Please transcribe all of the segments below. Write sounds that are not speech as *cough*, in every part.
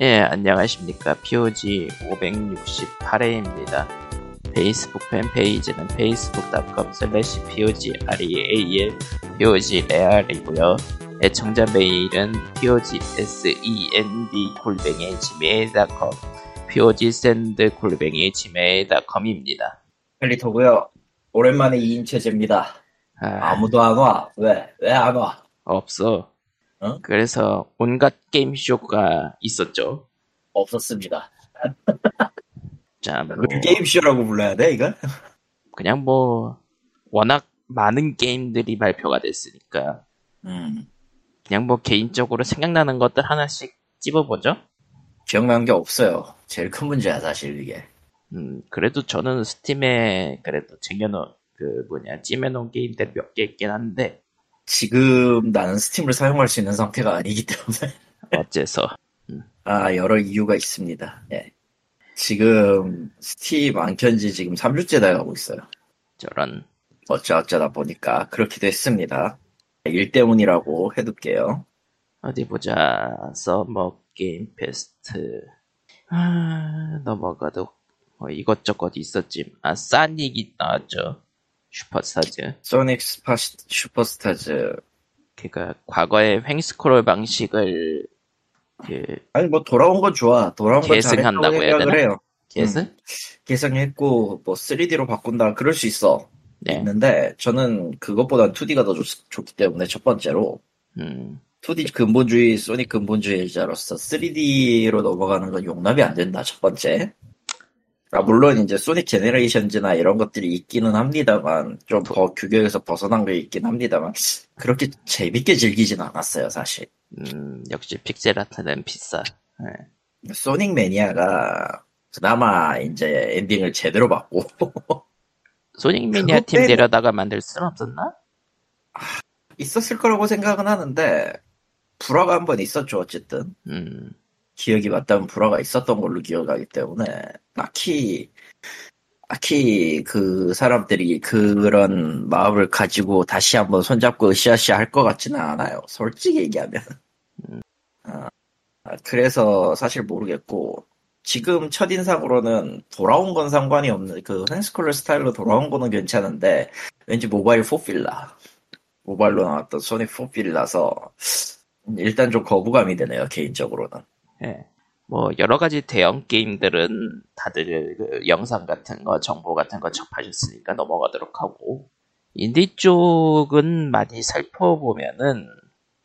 예, 안녕하십니까. POG 568회입니다. 페이스북 팬페이지는 facebook.com slash POGREAL, POGREAL이고요. 애청자 메일은 POGSEND 골뱅이 gmail.com, POGSEND 골뱅이 gmail.com입니다. 펠리토고요. 오랜만에 2인 체제입니다. 아, 아무도 안 와. 왜? 왜 안 와? 없어. 어? 그래서 온갖 게임쇼가 있었죠. 없었습니다. *laughs* 자, 뭐, 왜 게임쇼라고 불러야 돼, 이거? 그냥 뭐, 워낙 많은 게임들이 발표가 됐으니까, 음. 그냥 뭐 개인적으로 생각나는 것들 하나씩 찝어보죠. 기억나는 게 없어요. 제일 큰 문제야, 사실 이게. 음, 그래도 저는 스팀에 그래도 쟁여놓은, 그 뭐냐, 찜해놓은 게임들 몇 개 있긴 한데, 지금 나는 스팀을 사용할 수 있는 상태가 아니기 때문에. *laughs* 어째서. 아, 여러 이유가 있습니다. 예. 지금 스팀 안 켠지 지금 3주째 돼가고 있어요. 저런, 어쩌어쩌다 보니까 그렇게 됐습니다. 일 때문이라고 해둘게요. 어디 보자. 서머 게임 페스트. 아, 넘어가도 뭐 이것저것 있었지. 아, 싸닉이 나왔죠. 슈퍼스타즈. 소닉 스파 슈퍼스타즈 그니까 과거의 횡스크롤 방식을 그 아니 뭐 돌아온 건 좋아. 돌아온 건 계승한다고 해야 되나? 해요. 계승? 계승했고 뭐 3D로 바꾼다 그럴 수 있어. 네. 있는데 저는 그것보단 2D가 더 좋, 기 때문에 첫 번째로 음, 2D 근본주의 소닉 근본주의자로서 3D로 넘어가는 건 용납이 안 된다 첫 번째. 아, 물론 이제 소닉 제네레이션즈나 이런 것들이 있기는 합니다만 좀 더 규격에서 벗어난 게 있긴 합니다만 그렇게 재밌게 즐기진 않았어요 사실. 음, 역시 픽셀 아트는 비싸. 네. 소닉 매니아가 그나마 이제 엔딩을 제대로 받고 *laughs* 소닉 매니아 팀 빼고- 데려다가 만들 순 없었나? 있었을 거라고 생각은 하는데 불화가 한 번 있었죠 어쨌든 음, 기억이 맞다면 불화가 있었던 걸로 기억하기 때문에 딱히 딱히 그 사람들이 그런 마음을 가지고 다시 한번 손잡고 으쌰으쌰 할 것 같지는 않아요. 솔직히 얘기하면. 아, 그래서 사실 모르겠고 지금 첫인상으로는 돌아온 건 상관이 없는 그 횡스컬러 스타일로 돌아온 거는 괜찮은데 왠지 모바일 포필라. 모바일로 나왔던 소닉 포필라서 일단 좀 거부감이 드네요 개인적으로는 예. 뭐 여러 가지 대형 게임들은 다들 그 영상 같은 거, 정보 같은 거 접하셨으니까 넘어가도록 하고 인디 쪽은 많이 살펴보면은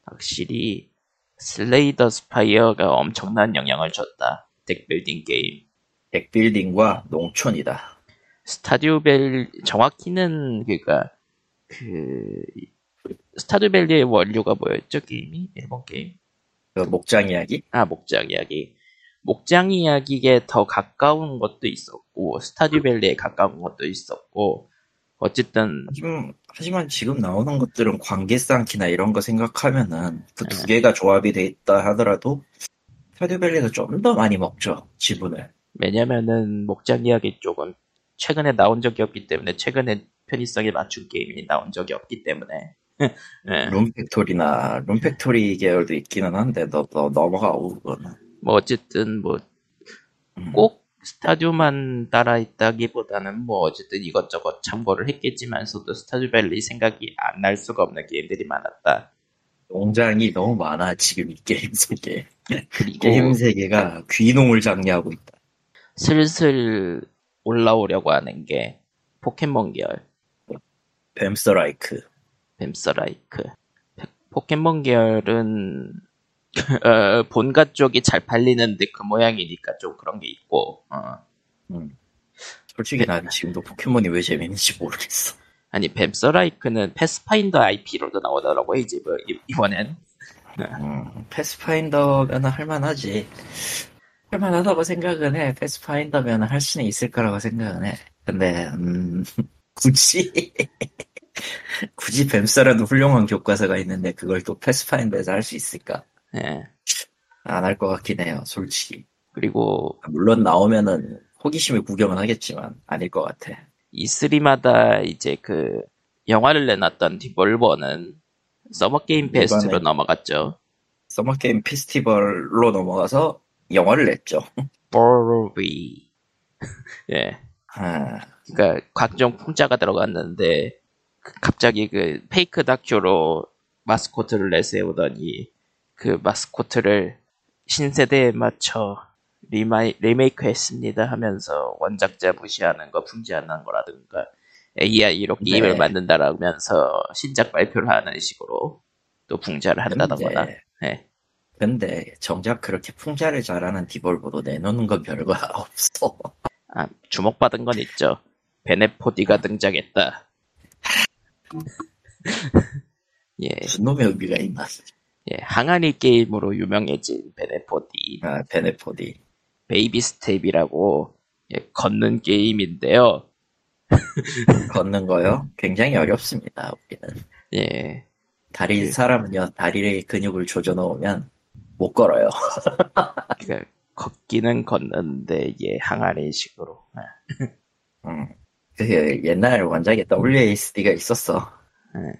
확실히 슬레이 더 스파이어가 엄청난 영향을 줬다. deck building 게임. deck building과 농촌이다 스타듀밸 정확히는 그니까 그 스타듀밸리의 원료가 뭐였죠 게임이 일본 게임 그 목장 이야기? 아 목장 이야기. 목장 이야기에 더 가까운 것도 있었고 스타듀밸리에 가까운 것도 있었고 어쨌든 하지만, 하지만 지금 나오는 것들은 관계 쌓기나 이런 거 생각하면은 그두 네. 개가 조합이 돼 있다 하더라도 스타듀밸리가 좀 더 많이 먹죠 지분을. 왜냐면은 목장 이야기 쪽은 최근에 나온 적이 없기 때문에 최근에 편의성에 맞춘 게임이 나온 적이 없기 때문에 예. 룬팩토리나 룬팩토리 계열도 있기는 한데 너, 너 넘어가고 그거는 뭐 어쨌든 뭐 음. 꼭 스타듀만 따라 했다기보다는 뭐 어쨌든 이것저것 참고를 했겠지만서도 스타듀밸리 생각이 안 날 수가 없는 게임들이 많았다. 농장이 너무 많아 지금 이 게임 세계 그리고 게임 세계가 귀농을 장려하고 있다 슬슬 올라오려고 하는 게 포켓몬 계열, 뱀서라이크 뱀서라이크. 포켓몬 계열은 *laughs* 어, 본가 쪽이 잘 팔리는데 그 모양이니까 좀 그런 게 있고 어. 음. 솔직히 난 지금도 포켓몬이 왜 재밌는지 모르겠어 아니 뱀서라이크는 패스파인더 IP로도 나오더라고 이제 뭐 이- 이번엔 음, 패스파인더면 할만하지. 할만하다고 생각은 해. 패스파인더면 할 수는 있을 거라고 생각은 해. 근데, 음, *laughs* 굳이, *laughs* 굳이 뱀서라는 훌륭한 교과서가 있는데 그걸 또 패스파인더에서 할 수 있을까? 예. 안 할 것 같긴 해요, 솔직히. 그리고 물론 나오면은 호기심에 구경은 하겠지만 아닐 것 같아. E3마다 이제 그 영화를 내놨던 디볼버는 서머 게임 페스트로 넘어갔죠. 서머게임 페스티벌로 넘어가서 영화를 냈죠. 볼비. *laughs* 예. 아, 그러니까 각종 풍자가 들어갔는데 그 갑자기 그 fake 다큐로 마스코트를 내세우더니 그 마스코트를 신세대에 맞춰 리마이, 리메이크 했습니다 하면서 원작자 무시하는 거 풍자하는 거라든가 AI로 게임을 네. 만든다라면서 신작 발표를 하는 식으로 또 풍자를 근데, 예. 근데 정작 그렇게 풍자를 잘하는 디볼버도 내놓는 건 별거 *laughs* 없어. 아, 주목받은 건 있죠. 베넷 포디가 등장했다. 예, 무슨 놈의 의미가 있나? 예, 항아리 게임으로 유명해진 베넷 포디. 아, 베넷 포디. 베이비 스텝이라고 예, 걷는 게임인데요. *laughs* 걷는 거요? 굉장히 어렵습니다, 우리는. 예, 다리, 사람은요, 다리에 근육을 조져 넣으면 못 걸어요. *laughs* 그러니까 걷기는 걷는데 예, 항아리식으로. 예, 음. 그 옛날 원작에 WASD가 있었어. 예.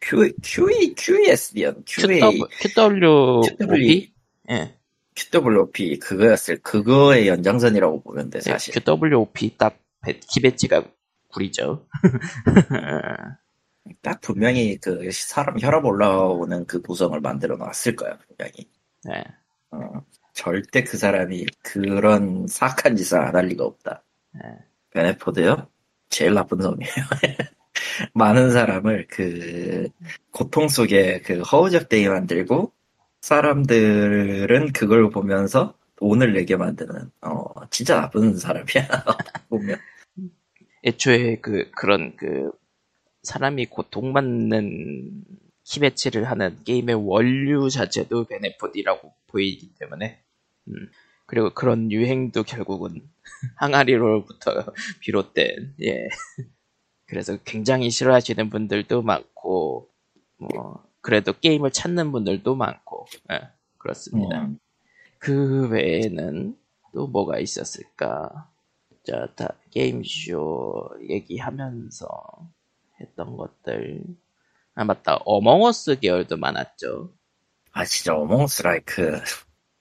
Q, QE, QESD였, QA, QW, QWOP? 예, QWOP 그거였을, 그거의 연장선이라고 보면 돼, 예, 사실. QWOP 딱 배- 키배지가 구리죠. *laughs* 딱 분명히 그 사람 혈압 올라오는 그 구성을 만들어 놨을 거야, 분명히. 예, 어, 절대 그 사람이 그런 사악한 짓을 안 할 리가 없다. 예. 베네포드요? 제일 나쁜 놈이에요. *laughs* 많은 사람을 그 고통 속에 그 허우적대게 만들고 사람들은 그걸 보면서 돈을 내게 만드는 어 진짜 나쁜 사람이야 *laughs* 보면 애초에 그 그런 그 사람이 고통받는 키배치를 하는 게임의 원류 자체도 베네포디라고 보이기 때문에 음, 그리고 그런 유행도 결국은 항아리로부터 *laughs* 비롯된 예 그래서 굉장히 싫어하시는 분들도 많고 뭐 그래도 게임을 찾는 분들도 많고 예, 그렇습니다. 음, 그 외에는 또 뭐가 있었을까? 자, 다 게임쇼 얘기하면서 했던 것들. 아, 맞다. 어몽어스 계열도 많았죠. 아 진짜 어몽스 라이크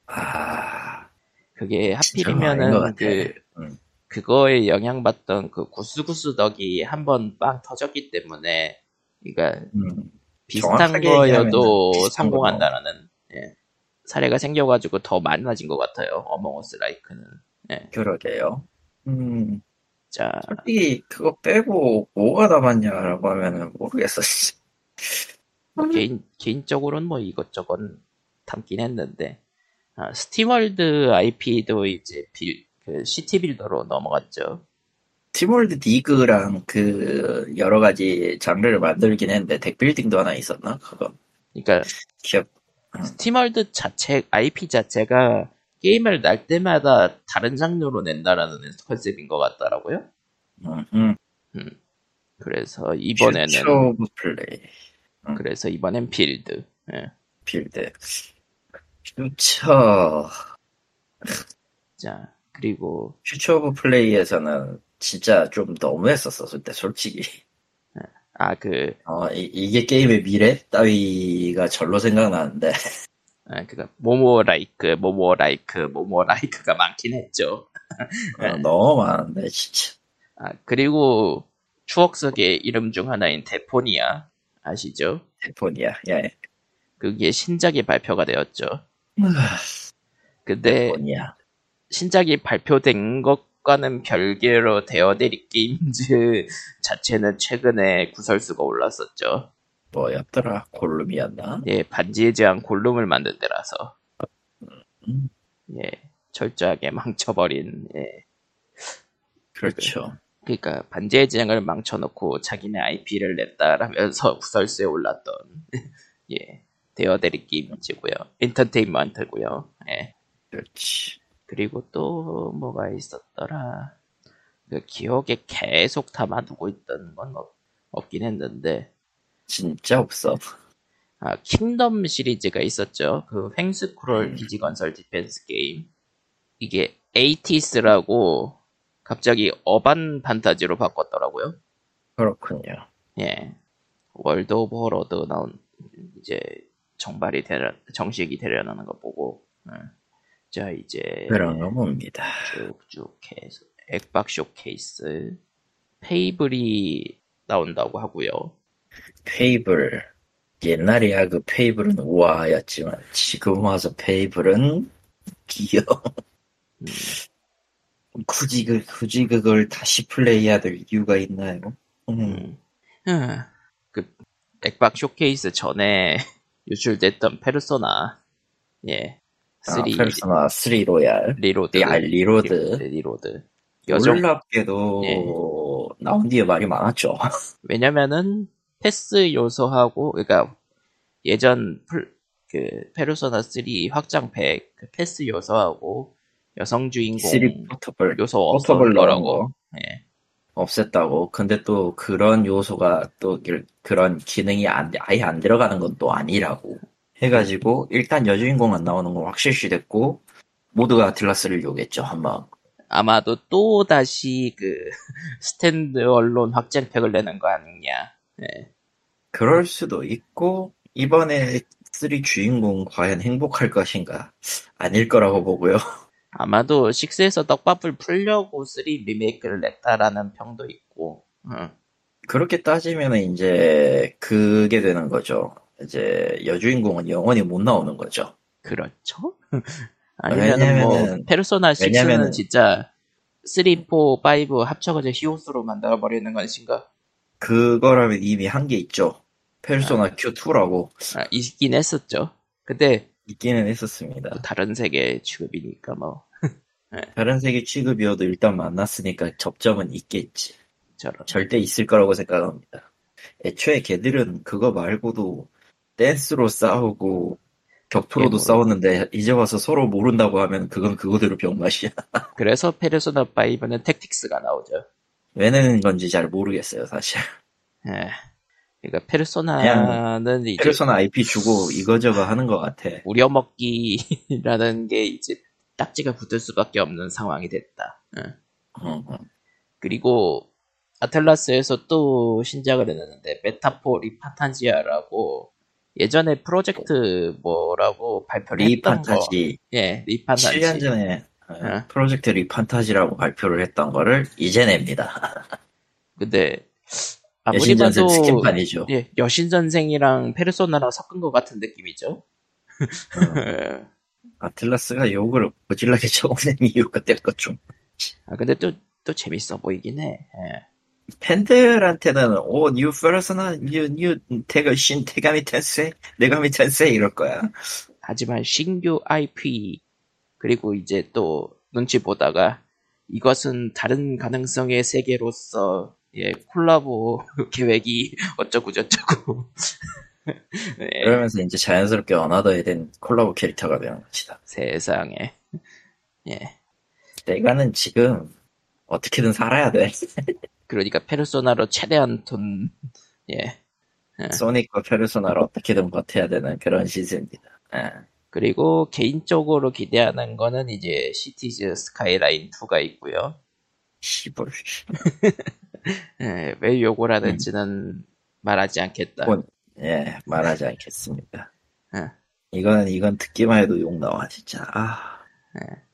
아 그게 하필이면은. 그, 음. 그거에 영향받던 그 구스구스 덕이 한 번 빵 터졌기 때문에, 그러니까 음, 비슷한 거여도 성공한다라는, 예, 사례가 생겨가지고 더 많아진 것 같아요. 어몽어스 like는. 예. 그러게요 음 자, 솔직히 그거 빼고 뭐가 남았냐라고 하면은 모르겠어. 뭐 개인, 개인적으로는 뭐 이것저것 담긴 했는데, 아, 스팀월드 IP도 이제 빌, 그 city builder로 넘어갔죠. 스팀월드 디그랑 그 여러 가지 장르를 만들긴 했는데 deck building도 하나 있었나? 그거 그러니까 기억 스팀월드 자체, IP 자체가 게임을 낼 때마다 다른 장르로 낸다라는 컨셉인 것 같더라고요. 음, 음. 그래서 이번에는, 플레이 그래서 이번엔 빌드. 예. 빌드 퓨처 자, 그리고, 퓨처 오브 플레이에서는 진짜 좀 너무했었어 그때 솔직히 아, 그, 어, 이, 게 게임의 미래? 따위가 절로 생각나는데 아, 그니까, 모모 like, 모모 like, 모모 like가 많긴 했죠. 어, 너무 많은데 진짜 아, 그리고 추억 속의 이름 중 하나인 데포니아 아시죠? 데포니아 예. 그게 신작이 발표가 되었죠. 근데 대폰이야 신작이 발표된 것과는 별개로 데어데리 게임즈 자체는 최근에 구설수가 올랐었죠. 뭐였더라? 골룸이었나? 예, 반지의 제왕 골룸을 만든 데라서. 음, 예, 철저하게 망쳐버린 예. 그렇죠. 그러니까 반지의 제왕을 망쳐놓고 자기네 IP를 냈다라면서 *laughs* 구설수에 올랐던 예 데달릭 게임즈고요. 엔터테인먼트고요. 예. 그렇지 그리고 또 뭐가 있었더라. 그 기억에 계속 담아두고 있던 건 없, 없긴 했는데. 진짜 없어. 아 킹덤 시리즈가 있었죠. 그 횡스크롤 음. 기지 건설 디펜스 게임. 이게 에이티즈라고 갑자기 urban fantasy로 바꿨더라고요. 그렇군요. 예. 월드 오브 호러도 나온, 이제, 정발이 되려, 정식이 되려나는 거 보고, 예. 자 이제 그런 거 봅니다. 쭉쭉 해서 액박 쇼케이스 페이블이 나온다고 하고요. 페이블 옛날이야 그 페이블은 우아하였지만 지금 와서 페이블은 귀여워. 음, 굳이 그 굳이 그걸 다시 플레이해야 될 이유가 있나요? 음. 음. 음, 그 액박 쇼케이스 전에 *laughs* 유출됐던 페르소나 예 아, 3 페르소나 3 로얄. 리로드 야, 리로드. 리로드 여정 놀랍게도 예. 나온 뒤에 말이 많았죠. *laughs* 왜냐면은 페스 요소하고 그러니까 예전 풀, 그 페르소나 3 확장팩 그 패스 요소하고 여성 주인공 3 포터블 요소 넣은 거라고 거 예. 없앴다고. 근데 또 그런 요소가 또 일- 그런 기능이 안, 아예 안 들어가는 건 또 아니라고. 해가지고 일단 여주인공 안 나오는 건 확실시 됐고 모두가 아틀라스를 요겠죠 한마음. 아마도 또 다시 그 *laughs* 스탠드 언론 확장팩을 내는 거 아니냐 예. 그럴 수도 있고 이번에 3 주인공 과연 행복할 것인가 아닐 거라고 보고요. *laughs* 아마도 6에서 떡밥을 풀려고 3 리메이크를 냈다라는 평도 있고 음. 그렇게 따지면 이제 그게 되는 거죠. 이제 여주인공은 영원히 못 나오는 거죠. 그렇죠? *laughs* 아니면은 뭐 페르소나 6는 왜냐면은- 진짜 3, 4, 5 합쳐가지고 히오스로 만들어 버리는 것인가? 그거라면 이미 한 게 있죠. 페르소나 Q2라고 아, 있긴 했었죠. 근데 있기는 했었습니다. 또 다른 세계 취급이니까 뭐 *laughs* 다른 세계 취급이어도 일단 만났으니까 접점은 있겠지. 저런 절대 있을 거라고 생각합니다. 애초에 걔들은 그거 말고도 댄스로 싸우고 격투로도 게임으로. 싸웠는데 이제 와서 서로 모른다고 하면 그건 그거대로 병맛이야. *laughs* 그래서 페르소나 5는 택틱스가 나오죠. 왜 내는 건지 잘 모르겠어요, 사실. 예. 그러니까 페르소나는 이제 페르소나 IP 주고 이거저거 하는 것 같아. 우려먹기라는 게 이제 딱지가 붙을 수밖에 없는 상황이 됐다. 예. 음, 음. 그리고 아틀라스에서 또 신작을 해놨는데 메타포 리판타지오라고 예전에 프로젝트 뭐라고 발표를 했던 거. 리판타지. 예, 리판타지. 7년 전에 어, 어. 프로젝트 리판타지라고 발표를 했던 거를 이제 냅니다. *laughs* 근데 아무리 여신전생 봐도 스킨판이죠. 예, 여신 전생이랑 페르소나랑 섞은 것 같은 느낌이죠. 어, 예. 아틀라스가 욕을 오질나게 쳐오는 *laughs* 이유가 될 것 좀. 아 근데 또 또 재밌어 보이긴 해. 예. 팬들한테는 오, new 페르소나, new, new, 메가, 신, 메가미 텐세, 메가미 텐세 이럴 거야. 하지만 신규 IP 그리고 이제 또 눈치 보다가 이것은 다른 가능성의 세계로서 예, 콜라보 *laughs* 계획이 어쩌고 저쩌고 *laughs* 예, 그러면서 이제 자연스럽게 어나더에 된 콜라보 캐릭터가 되는 것이다. 세상에 예 내가는 지금 어떻게든 살아야 돼. 그러니까 페르소나로 최대한 돈 예. 소닉과 페르소나를 어떻게든 버텨야 되는 그런 시세입니다. 예. 그리고 개인적으로 기대하는 거는 이제 시티즈 스카이라인 2가 있고요. 씨발. *laughs* 예, 왜 욕을 하는지는 말하지 않겠다. 본- 예, 말하지 않겠습니다. 예. 이건, 이건 듣기만 해도 욕 나와, 진짜. 아. 예.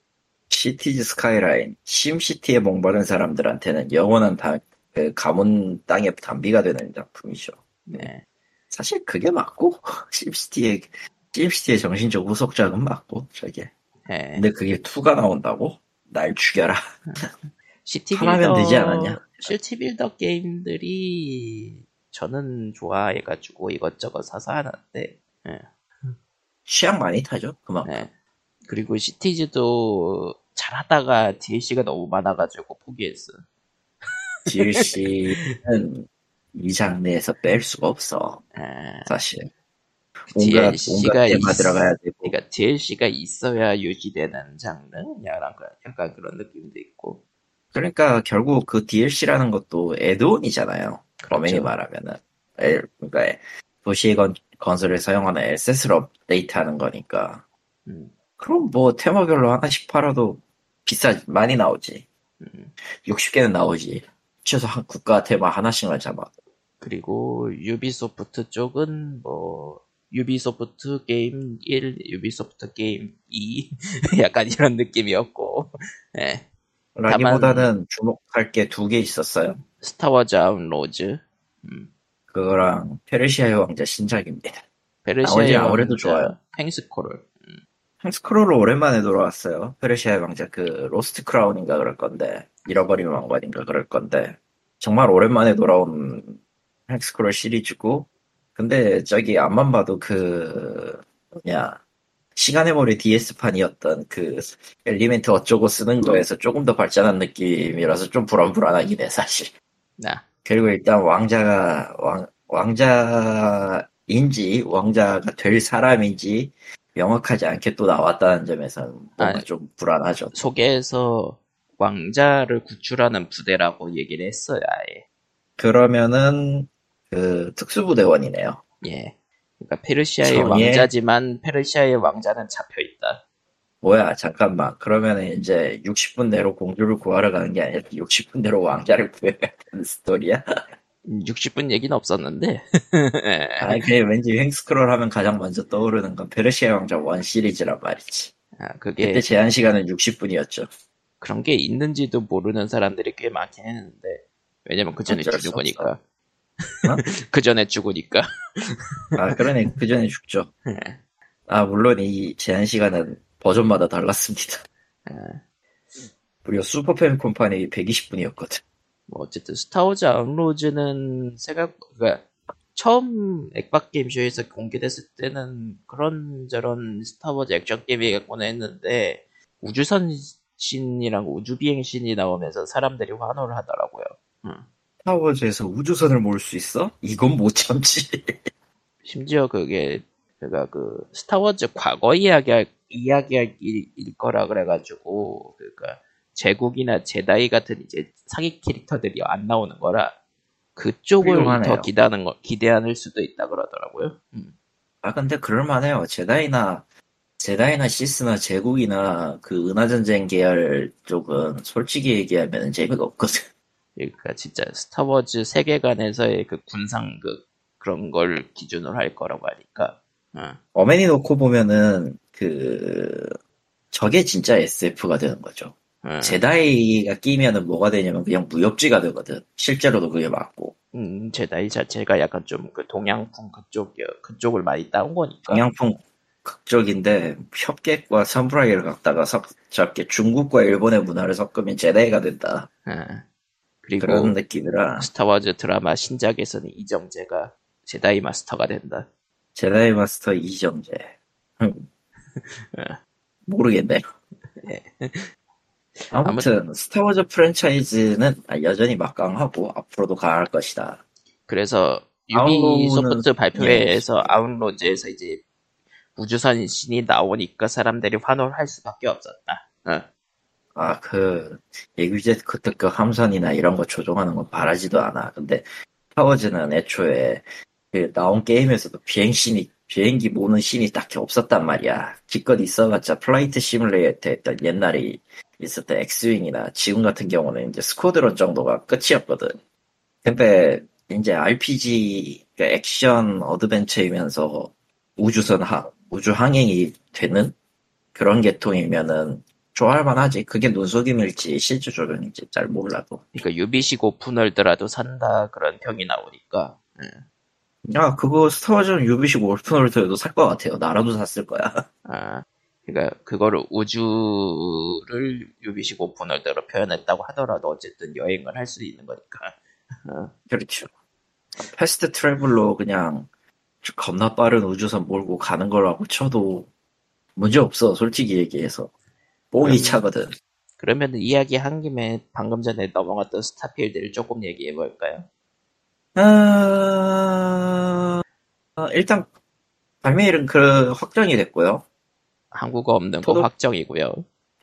시티즈 스카이라인, 심시티에 목마른 사람들한테는 영원한 다, 그 가문 땅의 단비가 되는 작품이죠. 네. 사실 그게 맞고, *laughs* 심시티의, 심시티의 정신적 후속작은 맞고, 저게. 예. 근데 그게 2가 나온다고? 날 죽여라. *laughs* city builder 되지 않았냐? city builder 게임들이 저는 좋아해가지고 이것저것 사서 하는데 예. 취향 많이 타죠, 그만큼. 예. 그리고 시티즈도 잘하다가 DLC가 너무 많아가지고 포기했어. DLC는 이 장르에서 뺄 수가 없어, 예. 사실. 온갖, DLC가 온갖 있- 들어가야 되고. 그러니까 DLC가 있어야 유지되는 장르? 약간, 그런- 약간 그런 느낌도 있고. 그러니까 결국 그 DLC라는 것도 애드온이잖아요. 엄연히 그렇죠. 말하면은. 엘- 그러니까 도시의 건, 건설을 사용하는 에셋을 업데이트하는 거니까. 음, 그럼 뭐 테마별로 하나씩 팔아도 비싸 많이 나오지. 음. 60개는 나오지. 최소 한 국가 테마 하나씩만 잡아. 그리고 유비소프트 쪽은 뭐 유비소프트 게임 1, 유비소프트 게임 2 *laughs* 약간 이런 느낌이었고 예. 라기보다는 주목할 게 두 개 있었어요. 스타워즈 아웃로즈 음. 그거랑 페르시아의 왕자 신작입니다. 아무래도 왕자, 좋아요. 횡스크롤 스크롤로 오랜만에 돌아왔어요. 페르시아의 왕자 그 로스트 크라운인가 그럴 건데 잃어버린 왕관인가 그럴 건데 정말 오랜만에 돌아온 횡스크롤 시리즈고 근데 저기 앞만 봐도 그 뭐냐 시간의 모래 DS판이었던 그 엘리멘트 어쩌고 쓰는 거에서 조금 더 발전한 느낌이라서 좀 불안불안하긴 해 사실. 나 그리고 일단 왕자가 왕 왕자인지 왕자가 될 사람인지 명확하지 않게 또 나왔다는 점에서는 뭔가 아니. 좀 불안하죠. 소개에서 왕자를 구출하는 부대라고 얘기를 했어요 아예 그러면은 그 특수부대원이네요. 예. 그러니까 페르시아의 전예- 왕자지만 페르시아의 왕자는 잡혀 있다. 뭐야 잠깐만 그러면은 이제 60분 내로 공주를 구하러 가는 게 아니라 60분 내로 왕자를 구해야 되는 스토리야? 60분 얘기는 없었는데. 예. *laughs* 아니 그게 왠지 횡스크롤 하면 가장 먼저 떠오르는 건 페르시아 왕자 원 시리즈란 말이지. 아, 그게 그때 제한 시간은 60분이었죠. 그런 게 있는지도 모르는 사람들이 꽤 많긴 했는데 왜냐면 그 전에 죽으니까. 어? *laughs* 그 전에 죽으니까. 아 그러네 그 전에 죽죠. 예. 아 물론 이 제한 시간은 버전마다 달랐습니다. 예. 무려 슈퍼 패미컴판이 120분이었거든. 뭐 어쨌든 스타워즈 아웃로즈는 생각 그러니까 처음 액박 게임쇼에서 공개됐을 때는 그런저런 스타워즈 액션 게임이겠구나 했는데 우주선 신이랑 우주비행 신이 나오면서 사람들이 환호를 하더라고요. 스타워즈에서 우주선을 몰 수 있어? 이건 못 참지. *laughs* 심지어 그게 그가 그 스타워즈 과거 이야기 이야기일 거라 그래가지고 그니까 제국이나 제다이 같은 이제 사기 캐릭터들이 안 나오는 거라 그쪽을 훌륭하네요. 더 기대하는 거 기대할 수도 있다 그러더라고요. 음. 아 근데 그럴만해요. 제다이나 제다이나 시스나 제국이나 그 은하전쟁 계열 쪽은 솔직히 얘기하면 재미가 없거든. *laughs* 그러니까 진짜 스타워즈 세계관에서의 그 군상극 그런 걸 기준으로 할 거라고 하니까. 어. 어메니 놓고 보면은 그 저게 진짜 SF가 되는 거죠. 어. 제다이가 끼면은 뭐가 되냐면 그냥 무협지가 되거든. 실제로도 그게 맞고. 음, 제다이 자체가 약간 좀 그 동양풍 그쪽 그쪽을 많이 따온 거니까. 동양풍 극적인데 협객과 사무라이를 갖다가 섞, 저렇게 중국과 일본의 문화를 섞으면 제다이가 된다. 어. 그리고 그런 느낌이라 스타워즈 드라마 신작에서는 이정재가 제다이 마스터가 된다. 제다이 마스터 이정재. 흠. *laughs* 모르겠네. 예. 아무튼 스타워즈 프랜차이즈는 여전히 막강하고 앞으로도 강할 것이다. 그래서 유비소프트 발표회에서 아웃로즈에서 이제 우주선 신이 나오니까 사람들이 환호를 할 수밖에 없었다. 어. 아, 그, 이그제큐터급 함선이나 이런 거 조종하는 건 바라지도 않아. 근데, 타워즈는 애초에, 그, 나온 게임에서도 비행신이, 비행기 모는 신이 딱히 없었단 말이야. 기껏 있어봤자 flight simulator 했던 옛날에 있었던 엑스윙이나 지금 같은 경우는 이제 스쿼드론 정도가 끝이었거든. 근데, 이제 RPG, 그 액션 어드벤처이면서 우주선 하, 우주 항행이 되는 그런 계통이면은 좋아할 만하지. 그게 눈속임일지 실제 조종일지 잘 몰라도. 그러니까 유비식 open world라도 산다 그런 평이 나오니까. 예. 야, 그거 스타워즈는 유비식 open world에도 살 것 같아요. 나라도 샀을 거야. 아, 그러니까 그거를 우주를 유비식 open world로 표현했다고 하더라도 어쨌든 여행을 할 수 있는 거니까. *laughs* 그렇죠. fast travel로 그냥 겁나 빠른 우주선 몰고 가는 거라고 쳐도 문제 없어. 솔직히 얘기해서. 뽕이 음. 차거든. 그러면 이야기 한 김에 방금 전에 넘어갔던 스타필드를 조금 얘기해 볼까요? 아, 어, 일단 발매일은 그 확정이 됐고요. 한국어 없는 거 저도- 확정이고요.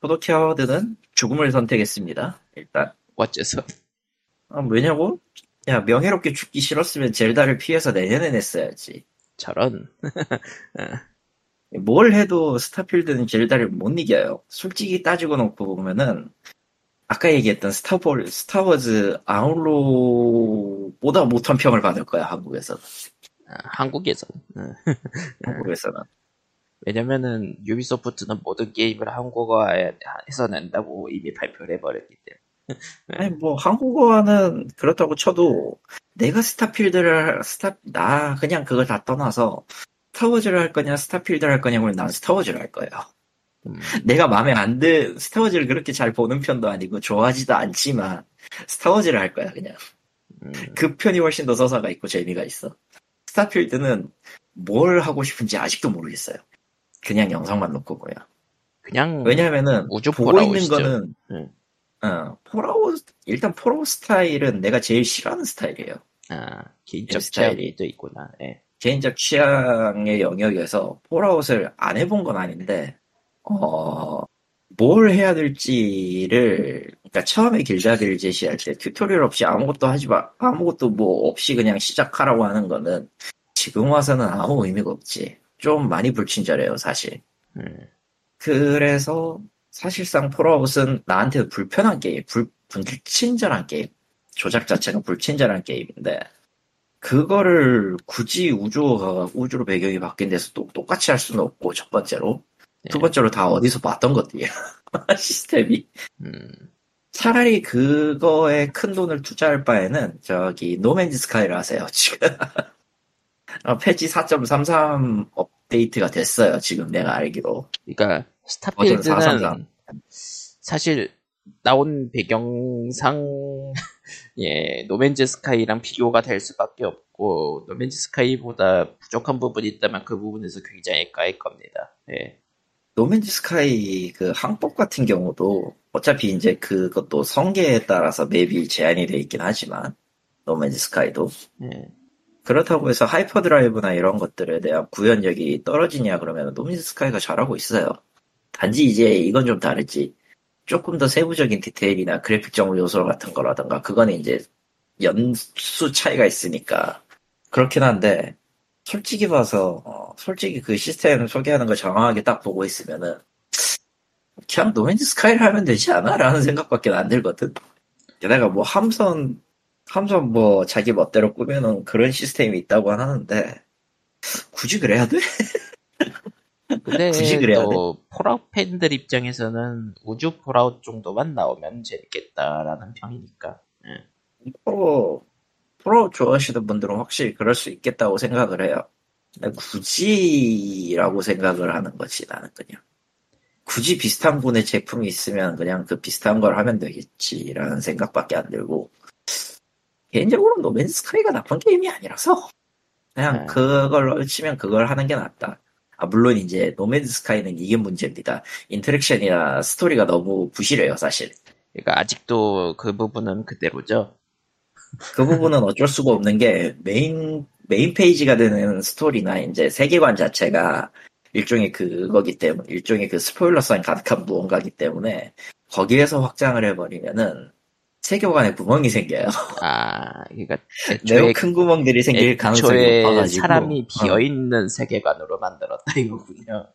포도키 하워드는 죽음을 선택했습니다. 일단. 어째서? 아, 왜냐고? 야, 명예롭게 죽기 싫었으면 젤다를 피해서 내년에 냈어야지. 저런. *laughs* 뭘 해도 스타필드는 젤다를 못 이겨요. 솔직히 따지고 놓고 보면은, 아까 얘기했던 스타볼, 스타워즈 아웃로보다 못한 평을 받을 거야, 한국에서. 아, 한국에서는. 응. 한국에서는. 왜냐면은 유비소프트는 모든 게임을 한국어에서 낸다고 이미 발표를 해버렸기 때문에. *laughs* 아니 뭐 한국어는 그렇다고 쳐도 내가 스타필드를 스타 나 그냥 그걸 다 떠나서 스타워즈를 할 거냐 스타필드를 할 거냐면 난 스타워즈를 할 거예요. 음, 내가 마음에 안 드, 스타워즈를 그렇게 잘 보는 편도 아니고 좋아하지도 않지만 스타워즈를 할 거야 그냥. 음, 그 편이 훨씬 더 서사가 있고 재미가 있어. 스타필드는 뭘 하고 싶은지 아직도 모르겠어요. 그냥 영상만 놓고 보여. 그냥 왜냐면은 우주 보고. 있는 거는 응. 어, 폴아웃 일단 폴아웃 스타일은 내가 제일 싫어하는 스타일이에요. 아, 개인적 스타일이. 또 있구나. 예. 개인적 취향의 영역에서 폴아웃을 안 해본 건 아닌데 어, 뭘 해야 될지를 그러니까 처음에 길잡이를 제시할 때 tutorial 없이 아무것도 하지 마 아무것도 뭐 없이 그냥 시작하라고 하는 거는 지금 와서는 아무 의미가 없지 좀 많이 불친절해요 사실. 음, 그래서 사실상 폴아웃은 나한테 불편한 게임 불, 불친절한 게임 조작 자체가 불친절한 게임인데 그거를 굳이 우주가 우주로 배경이 바뀐 데서 또 똑같이 할 수는 없고 첫 번째로. 예. 두 번째로 다 어디서 봤던 것들이야 *laughs* 시스템이. 음, 차라리 그거에 큰 돈을 투자할 바에는 저기 노맨즈 스카이를 하세요 지금 어, 패치 4.33 업데이트가 됐어요 지금 내가 알기로 그러니까 스타필드는 433. 사실 나온 배경상 *laughs* 예 노맨즈 스카이랑 비교가 될 수밖에 없고 노맨즈 스카이보다 부족한 부분이 있다면 그 부분에서 굉장히 까일 겁니다. 예. No Man's Sky 그 항법 같은 경우도 어차피 이제 그것도 성계에 따라서 맵이 제한이 돼 있긴 하지만 No Man's Sky도 예. 그렇다고 해서 hyperdrive나 이런 것들에 대한 구현력이 떨어지냐 그러면 No Man's Sky가 잘하고 있어요. 단지 이제 이건 좀 다르지. 조금 더 세부적인 디테일이나 그래픽 정보 요소 같은 거라던가 그거는 이제 연수 차이가 있으니까 그렇긴 한데 솔직히 봐서 어, 솔직히 그 시스템 소개하는 거 정확하게 딱 보고 있으면은 그냥 No Man's Sky를 하면 되지 않아? 라는 생각밖에 안 들거든. 게다가 뭐 함선 함선 뭐 자기 멋대로 꾸며놓은 그런 시스템이 있다고 하는데 굳이 그래야 돼? *laughs* 근데 굳이 그래야 또 Fallout 팬들 입장에서는 우주 Fallout 정도만 나오면 재밌겠다라는 평이니까. 예. 프로 프로 좋아하시는 분들은 확실히 그럴 수 있겠다고 생각을 해요. 굳이라고 생각을 하는 거지 나는 그냥 굳이 비슷한 분의 제품이 있으면 그냥 그 비슷한 걸 하면 되겠지라는 생각밖에 안 들고 개인적으로 No Man's Sky가 나쁜 게임이 아니라서 그냥 네. 그걸 치면 그걸 하는 게 낫다. 아 물론 이제 No Man's Sky는 이게 문제입니다. interaction이나 스토리가 너무 부실해요 사실. 그러니까 아직도 그 부분은 그대로죠. 그 부분은 어쩔 수가 없는 게 main main 페이지가 되는 스토리나 이제 세계관 자체가 일종의 그거기 때문에 일종의 그 스포일러성 가득한 무언가기 때문에 거기에서 확장을 해버리면은 세계관에 구멍이 생겨요. 아, 그러니까 매우 큰 구멍들이 생길 가능성이 높아가지고 사람이 어, 비어 있는 세계관으로 만들었다 이거군요.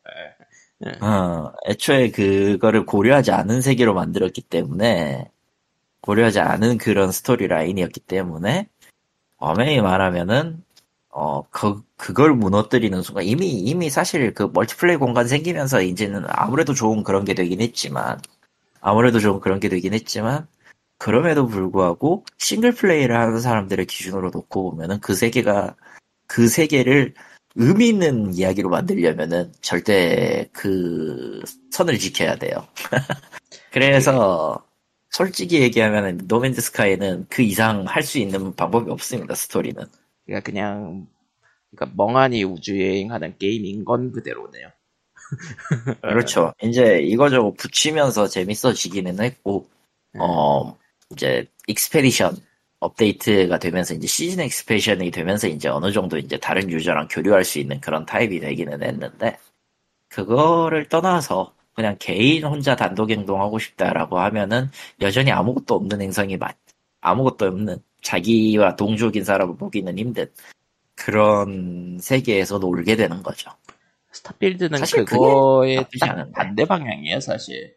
예. 어, 애초에 그거를 고려하지 않은 세계로 만들었기 때문에 고려하지 않은 그런 스토리 라인이었기 때문에 엄연히 말하면은 어, 그, 그걸 무너뜨리는 순간 이미 이미 사실 그 멀티플레이 공간 생기면서 이제는 아무래도 좋은 그런 게 되긴 했지만 아무래도 좋은 그런 게 되긴 했지만 그럼에도 불구하고 싱글 플레이를 하는 사람들의 기준으로 놓고 보면은 그 세계가 그 세계를 의미 있는 이야기로 만들려면은 절대 그 선을 지켜야 돼요. *laughs* 그래서 솔직히 얘기하면은 No Man's Sky는 그 이상 할 수 있는 방법이 없습니다. 스토리는. 그러니까 그냥 그러니까 멍하니 우주 여행하는 게임인 건 그대로네요. 그렇죠. 이제 이거저거 붙이면서 재밌어지기는 했고, 어, 이제, expedition 업데이트가 되면서 이제 시즌 expedition이 되면서 이제 어느 정도 이제 다른 유저랑 교류할 수 있는 그런 타입이 되기는 했는데, 그거를 떠나서 그냥 개인 혼자 단독 행동하고 싶다라고 하면은 여전히 아무것도 없는 행성이 맞, 아무것도 없는 자기와 동족인 사람을 보기는 힘든 그런 세계에서 놀게 되는 거죠. Starfield는 사실 그거에 딱. 반대 방향이에요, 사실.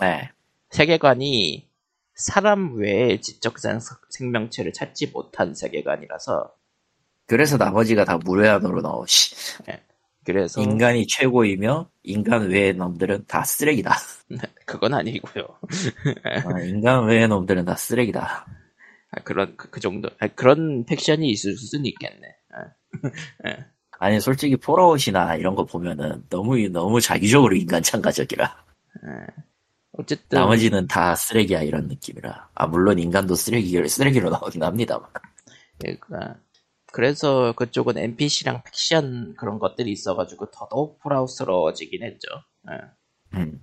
네. 세계관이 사람 외에 지적 생- 생명체를 찾지 못한 세계관이라서 그래서 나머지가 다 무뢰한으로 나오. 씨. 그래서 인간이 최고이며 인간 외의 놈들은 다 쓰레기다. 그건 아니고요. 아, 인간 외의 놈들은 다 쓰레기다. 아, 그런 그, 그 정도 아, 그런 faction이 있을 수는 있겠네. 아, 아니 솔직히 Fallout이나 이런 거 보면은 너무 너무 자기적으로 인간 찬가적이라. 어쨌든 나머지는 다 쓰레기야 이런 느낌이라. 아 물론 인간도 쓰레기 쓰레기로 *laughs* 나오긴 합니다만. 그러니까 그래서 그쪽은 NPC랑 faction 그런 것들이 있어가지고 더더욱 Fallout스러워지긴 했죠. 예. 음.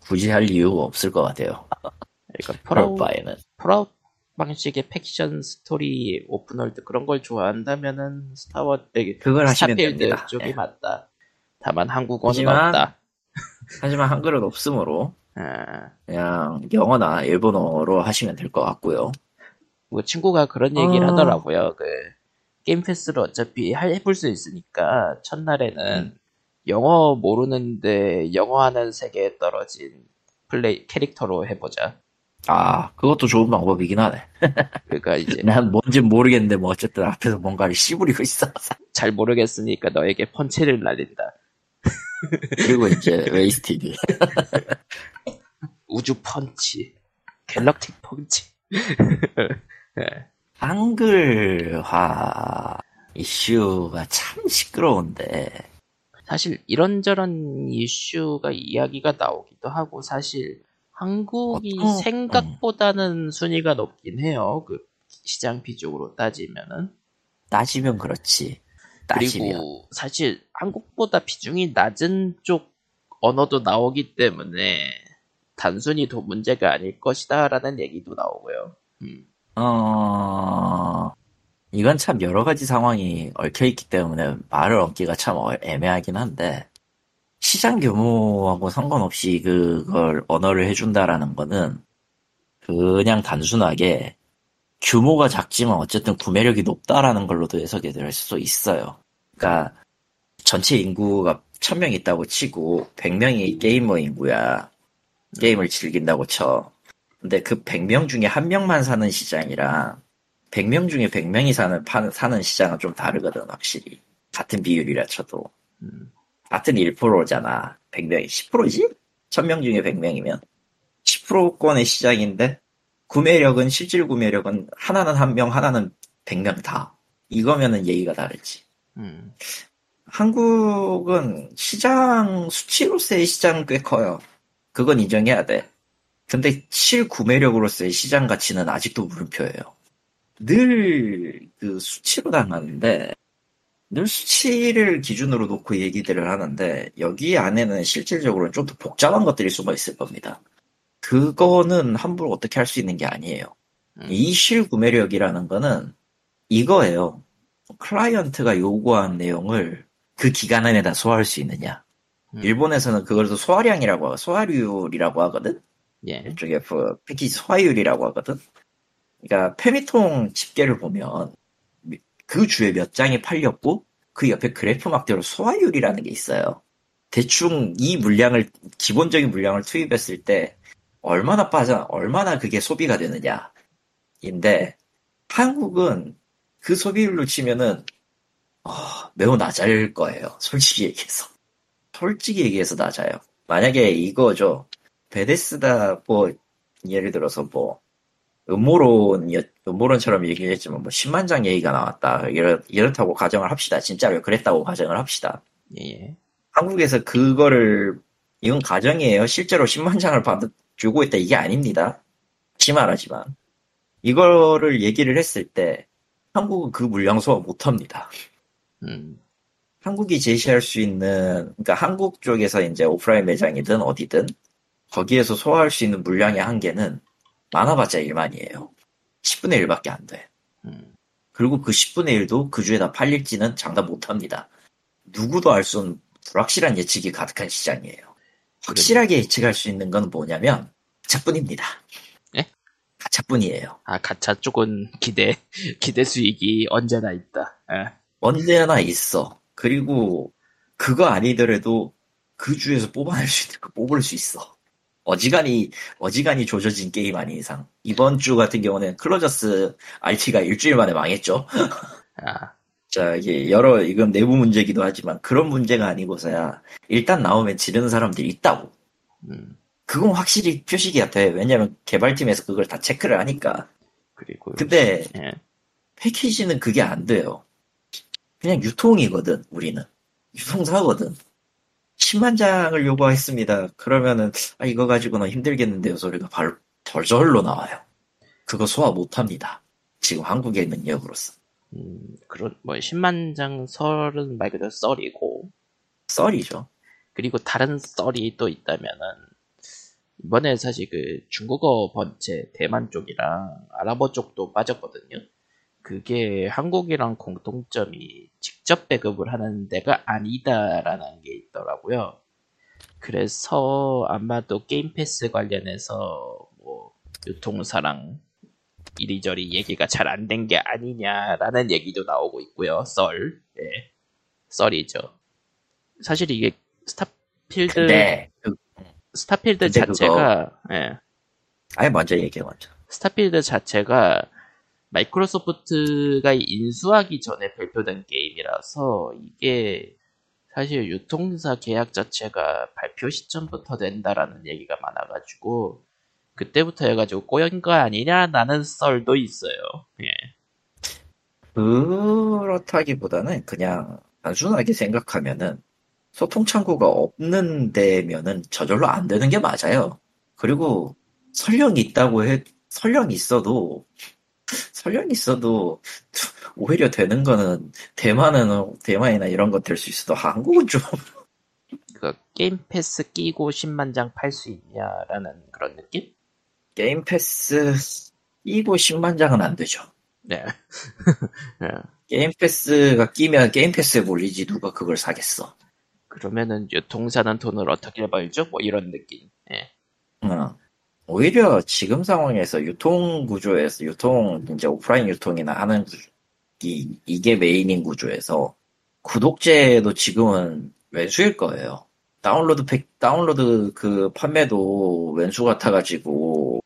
굳이 할 이유가 없을 것 같아요. 그러니까 Fallout 바에는. Fallout 방식의 faction 스토리 open world 그런 걸 좋아한다면은 스타워 되게 그걸 하시면 됩니다. 쪽이 예. 맞다. 다만 한국어는 하지만 없다. 하지만 한글은 없으므로 아, 그냥 영어나 일본어로 하시면 될 것 같고요. 뭐 친구가 그런 얘기를 아. 하더라고요. 그 게임 패스를 어차피 할- 해볼 수 있으니까 첫날에는 음. 영어 모르는데 영어 하는 세계에 떨어진 플레이 캐릭터로 해보자. 아 그것도 좋은 방법이긴 하네. *laughs* 그러니까 이제 난 뭔지 모르겠는데 뭐 어쨌든 앞에서 뭔가를 씨부리고 있어. *laughs* 잘 모르겠으니까 너에게 펀치를 날린다. 그리고 이제 wasted. *laughs* 우주 펀치, galactic punch. *laughs* 예. 한글화 이슈가 참 시끄러운데 사실 이런저런 이슈가 이야기가 나오기도 하고 사실 한국이 어떤- 생각보다는 순위가 높긴 해요. 그 시장 비중으로 따지면은. 따지면 그렇지. 따지면 그리고 사실 한국보다 비중이 낮은 쪽 언어도 나오기 때문에 단순히 도 문제가 아닐 것이다라는 얘기도 나오고요. 음. 어 이건 참 여러 가지 상황이 얽혀 있기 때문에 말을 얻기가 참 어- 애매하긴 한데 시장 규모하고 상관없이 그걸 언어를 해준다라는 거는 그냥 단순하게 규모가 작지만 어쨌든 구매력이 높다라는 걸로도 해석이 될 수 있어요. 그러니까 전체 인구가 1000명 있다고 치고 100명이 게이머 인구야. 게임을 즐긴다고 쳐. 근데 그 100명 중에 한 명만 사는 시장이랑 100명 중에 100명이 사는 파- 사는 시장은 좀 다르거든 확실히. 같은 비율이라 쳐도. 음. 같은 1%잖아. 100명이 10%지? 1000명 중에 100명이면 10%권의 시장인데 구매력은 실질 구매력은 하나는 한 명, 하나는 100명 다. 이거면은 예의가 다르지. 음. 한국은 시장 수치로서의 시장은 꽤 커요. 그건 인정해야 돼. 근데 실구매력으로서의 시장 가치는 아직도 물음표예요. 늘 그 수치로 당하는데 늘 수치를 기준으로 놓고 얘기들을 하는데 여기 안에는 실질적으로는 좀더 복잡한 것들이 숨어 있을 겁니다. 그거는 함부로 어떻게 할 수 있는 게 아니에요. 음. 이 실구매력이라는 거는 이거예요. 클라이언트가 요구한 내용을 그 기간 안에 다 소화할 수 있느냐. 음. 일본에서는 그걸 또 소화량이라고 하고 소화율이라고 하거든. 예. 이쪽에 그 패키지 소화율이라고 하거든. 그러니까 페미통 집계를 보면 그 주에 몇 장이 팔렸고 그 옆에 그래프 막대로 소화율이라는 게 있어요. 대충 이 물량을 기본적인 물량을 투입했을 때 얼마나 빠져 얼마나 그게 소비가 되느냐인데 한국은 그 소비율로 치면은 어, 매우 낮을 거예요. *laughs* 솔직히 얘기해서. 솔직히 얘기해서 낮아요. 만약에 이거죠. 베데스다 뭐 예를 들어서 뭐 음모론 음모론처럼 얘기를 했지만 뭐 10만 장 얘기가 나왔다. 이렇, 이렇다고 가정을 합시다. 진짜로 그랬다고 가정을 합시다. 예. 예. 한국에서 그거를 이건 가정이에요. 실제로 10만 장을 받 주고 있다 이게 아닙니다. 심하지만 이거를 얘기를 했을 때 한국은 그 물량 소화 못합니다. 음. 한국이 제시할 수 있는 그러니까 한국 쪽에서 이제 오프라인 매장이든 어디든 거기에서 소화할 수 있는 물량의 한계는 많아봤자 1만이에요. 10분의 1밖에 안 돼. 음. 그리고 그 10분의 1도 그 주에 다 팔릴지는 장담 못 합니다. 누구도 알 수 없는 불확실한 예측이 가득한 시장이에요. 확실하게 예측할 수 있는 건 뭐냐면 가차뿐입니다. 예? 가차뿐이에요. 아, 가차 쪽은 기대, *laughs* 기대 수익이 언제나 있다. 예. 언제나 있어. 그리고 그거 아니더라도 그 주에서 뽑아낼 수 있는 거 뽑을 수 있어. 어지간히 어지간히 조져진 게임 아닌 이상 이번 주 같은 경우는 Closers RT가 일주일 만에 망했죠. *laughs* 아, 자, 이게 여러, 이건 내부 문제기도 하지만 그런 문제가 아니고서야 일단 나오면 지르는 사람들이 있다고. 음, 그건 확실히 표식이 같아요. 왜냐면 개발팀에서 그걸 다 체크를 하니까. 그리고 근데 예, 패키지는 그게 안 돼요. 그냥 유통이거든, 우리는. 유통사거든. 10만 장을 요구했습니다. 그러면은, 아, 이거 가지고는 힘들겠는데요. 소리가 바로 절절로 나와요. 그거 소화 못 합니다. 지금 한국에 있는 역으로서. 음, 그런 뭐 10만 장 설은 말 그대로 썰이고 썰이죠. 그리고 다른 썰이 또 있다면은 이번에 사실 그 중국어 번째 대만 쪽이랑 아랍어 쪽도 빠졌거든요. 그게 한국이랑 공통점이 직접 배급을 하는 데가 아니다라는 게 있더라고요. 그래서 아마도 게임 패스 관련해서 뭐 유통사랑 이리저리 얘기가 잘 안 된 게 아니냐라는 얘기도 나오고 있고요. 썰, 예, 썰이죠. 사실 이게 Starfield 근데, 그, Starfield 근데 그거- 자체가 예, 아예 먼저 얘기해, 먼저. Starfield 자체가 Microsoft가 인수하기 전에 발표된 게임이라서 이게 사실 유통사 계약 자체가 발표 시점부터 된다라는 얘기가 많아가지고 그때부터 해가지고 꼬연 거 아니냐라는 썰도 있어요. 예. 그렇다기보다는 그냥 단순하게 생각하면은 소통 창구가 없는 데면은 저절로 안 되는 게 맞아요. 그리고 설령이 있다고 해, 설령이 있어도, 설령이 있어도 오히려 되는 거는 대만은, 대만이나 이런 것될수 있어도 한국은 좀, 그 Game Pass 끼고 10만 장 팔 수 있냐라는 그런 느낌? Game Pass 끼고 10만 장은 안 되죠. 네. 예. *laughs* Game Pass가 끼면 Game Pass에 몰리지 누가 그걸 사겠어. 그러면은 유통사는 돈을 어떻게 벌죠? 뭐 이런 느낌. 예. 어. 오히려 지금 상황에서 유통 구조에서 유통 이제 오프라인 유통이나 하는 구- 이, 이게 main인 구조에서 구독제도 지금은 웬수일 거예요. 다운로드 팩 다운로드 그 판매도 웬수 같아가지고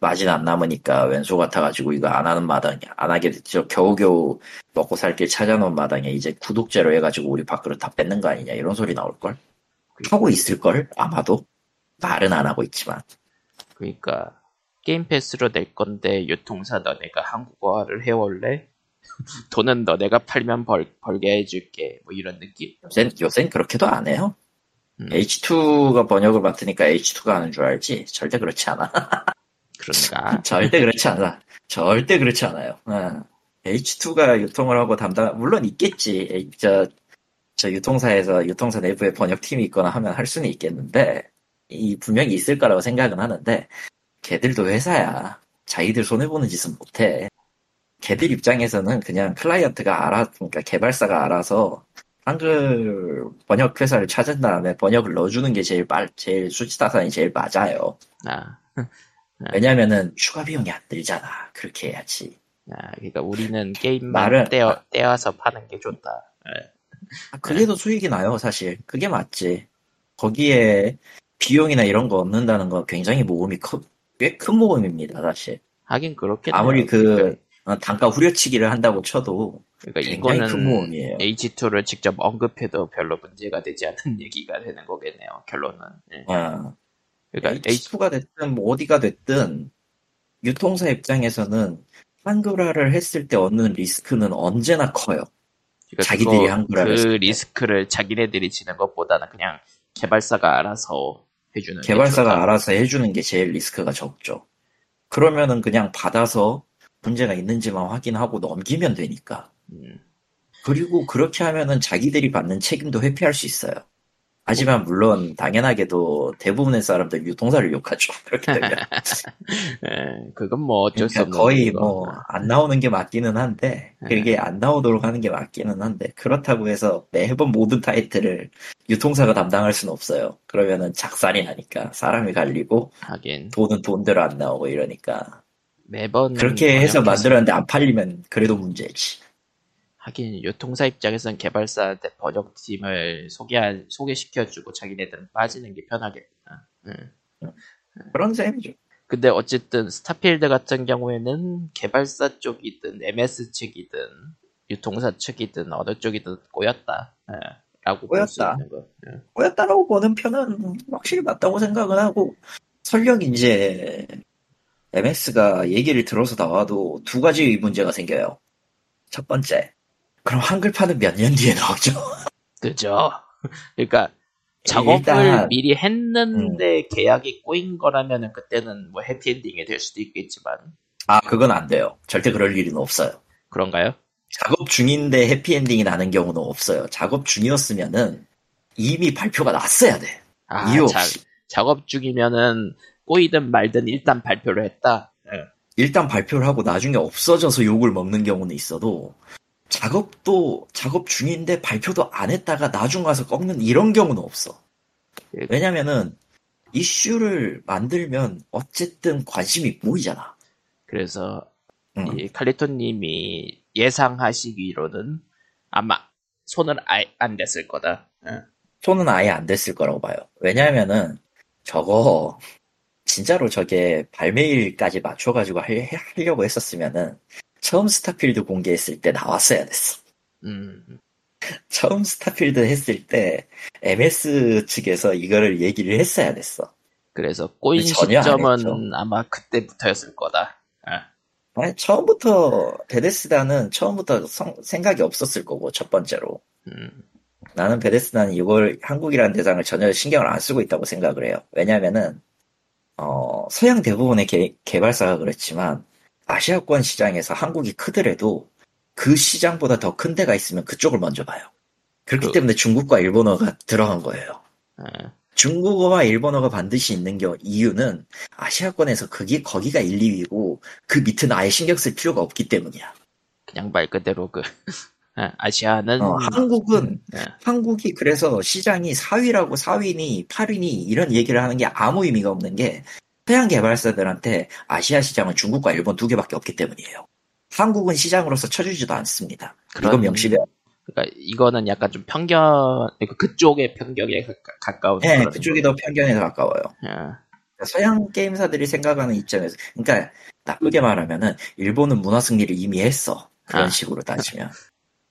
마진 안 남으니까 웬수 같아가지고 이거 안 하는 마당에 안 하게 됐죠. 겨우겨우 먹고 살 길 찾아놓은 마당에 이제 구독제로 해가지고 우리 밥그릇 다 뺏는 거 아니냐 이런 소리 나올 걸. 하고 있을 걸 아마도 말은 안 하고 있지만. 그러니까 Game Pass로 낼 건데 유통사 너네가 한국어를 해올래? *laughs* 돈은 너네가 팔면 벌, 벌게 해줄게. 뭐 이런 느낌. 요새 요새는 그렇게도 안 해요. 음. H2가 번역을 맡으니까 H2가 하는 줄 알지. 절대 그렇지 않아. *laughs* 그런가? 절대 그렇지 않아. 절대 그렇지 않아요. 어. H2가 유통을 하고 담당, 물론 있겠지. 저, 저 유통사에서, 유통사 내부에 번역팀이 있거나 하면 할 수는 있겠는데, 이 분명히 있을 거라고 생각은 하는데, 걔들도 회사야. 자기들 손해 보는 짓은 못해. 걔들 입장에서는 그냥 클라이언트가 알아, 그러니까 개발사가 알아서 한글 번역 회사를 찾은 다음에 번역을 넣어주는 게 제일 빨, 제일 수치타산이 제일 맞아요. 아, *laughs* 왜냐면은 추가 비용이 안 들잖아. 그렇게 해야지. 아, 그러니까 우리는 게임만 말은- 떼어, 떼어서 파는 게 좋다. 예. 아, 그게 더 수익이 나요, 사실. 그게 맞지. 거기에 비용이나 이런 거 얻는다는 건 굉장히 모금이 꽤 큰 모금입니다, 사실. 하긴 그렇겠네요. 아무리 그 어, 단가 후려치기를 한다고 쳐도 그러니까 굉장히 큰 이거는 모험이에요. H2를 직접 언급해도 별로 문제가 되지 않은 *laughs* 얘기가 되는 거겠네요. 결론은. 예. 어, 그러니까 H, H2가 됐든 뭐 어디가 됐든 유통사 입장에서는 한글화를 했을 때 얻는 리스크는 언제나 커요. 그러니까 자기들이 한글화를 그. 리스크를 자기네들이 지는 것보다는 그냥 개발사가 알아서 해주는 게 개발사가. 알아서 해주는 게 제일 리스크가 적죠. 그러면은 그냥 받아서 문제가 있는지만 확인하고 넘기면 되니까. 음, 그리고 그렇게 하면은 자기들이 받는 책임도 회피할 수 있어요. 하지만 물론 당연하게도 대부분의 사람들 유통사를 욕하죠. *laughs* 그렇게 되면 *laughs* 예, 그건 뭐 어쩔 수 그러니까 없는 거의. 뭐 안 나오는 게 맞기는 한데 그게 안 나오도록 하는 게 맞기는 한데 그렇다고 해서 매번 모든 타이틀을 유통사가 담당할 수는 없어요. 그러면은 작살이 나니까 사람이 갈리고 하긴 돈은 돈대로 안 나오고 이러니까 매번 그렇게 해서 만들었는데 안 팔리면 그래도 문제지. 하긴 유통사 입장에선 개발사한테 번역팀을 소개 소개시켜주고 자기네들은 빠지는 게 편하겠구나. 음. 그런 셈이죠. 근데 어쨌든 스타필드 같은 경우에는 개발사 쪽이든 MS 측이든 유통사 측이든 어느 쪽이든 꼬였다. 예, 라고 꼬였다. 거. 예. 꼬였다라고 보는 편은 확실히 맞다고 생각은 하고 설령 이제 MS가 얘기를 들어서 나와도 두 가지 문제가 생겨요. 첫 번째, 그럼 한글판은 몇 년 뒤에 나오죠? 그죠. 그러니까 작업을 일단- 미리 했는데 계약이 꼬인 거라면은 그때는 뭐 해피엔딩이 될 수도 있겠지만 아, 그건 안 돼요. 절대 그럴 일은 없어요. 그런가요? 작업 중인데 해피엔딩이 나는 경우는 없어요. 작업 중이었으면은 이미 발표가 났어야 돼. 아, 이유 자- 없이. 작업 중이면은 꼬이든 말든 일단 발표를 했다. 예. 일단 발표를 하고 나중에 없어져서 욕을 먹는 경우는 있어도 작업도 작업 중인데 발표도 안 했다가 나중 가서 꺾는 이런 경우는 없어. 예. 왜냐면은 이슈를 만들면 어쨌든 관심이 모이잖아. 그래서 응. 이 칼리토님이 예상하시기로는 아마 손은 아예 안 댔을 거다. 예. 손은 아예 안 됐을 거라고 봐요. 왜냐면은 저거 진짜로 저게 발매일까지 맞춰가지고 할, 하려고 했었으면은 처음 스타필드 공개했을 때 나왔어야 됐어. 음, 처음 스타필드 했을 때 MS 측에서 이거를 얘기를 했어야 됐어. 그래서 꼬인 시점은. 아마 그때부터였을 거다. 예. 아니, 처음부터 베데스다는 처음부터 성- 생각이 없었을 거고 첫 번째로 음, 나는 베데스다는 이걸 한국이라는 대상을 전혀 신경을 안 쓰고 있다고 생각을 해요. 왜냐면은 어, 서양 대부분의 개, 개발사가 그렇지만 아시아권 시장에서 한국이 크더라도 그 시장보다 더 큰 데가 있으면 그쪽을 먼저 봐요. 그렇기 그- 때문에 중국과 일본어가 들어간 거예요. 예. 중국어와 일본어가 반드시 있는 겨, 이유는 아시아권에서 그게 거기가 1, 2위고 그 밑은 아예 신경 쓸 필요가 없기 때문이야. 그냥 말 그대로 그 예, *laughs* 아시아는 어, 한국은 예. 한국이 그래서 시장이 4위라고 4위니 8위니 이런 얘기를 하는 게 아무 의미가 없는 게 서양 개발사들한테 아시아 시장은 중국과 일본 두 개밖에 없기 때문이에요. 한국은 시장으로서 쳐주지도 않습니다. 그런- 이건 명시돼. 그러니까 이거는 약간 좀 편견 그러니까 그쪽의 편견에 가, 가까운 네, 그쪽이 더 편견에 가까워요. 예. 서양 게임사들이 생각하는 입장에서, 그러니까 나쁘게 말하면은 일본은 문화 승리를 이미 했어. 그런 아. 식으로 따지면.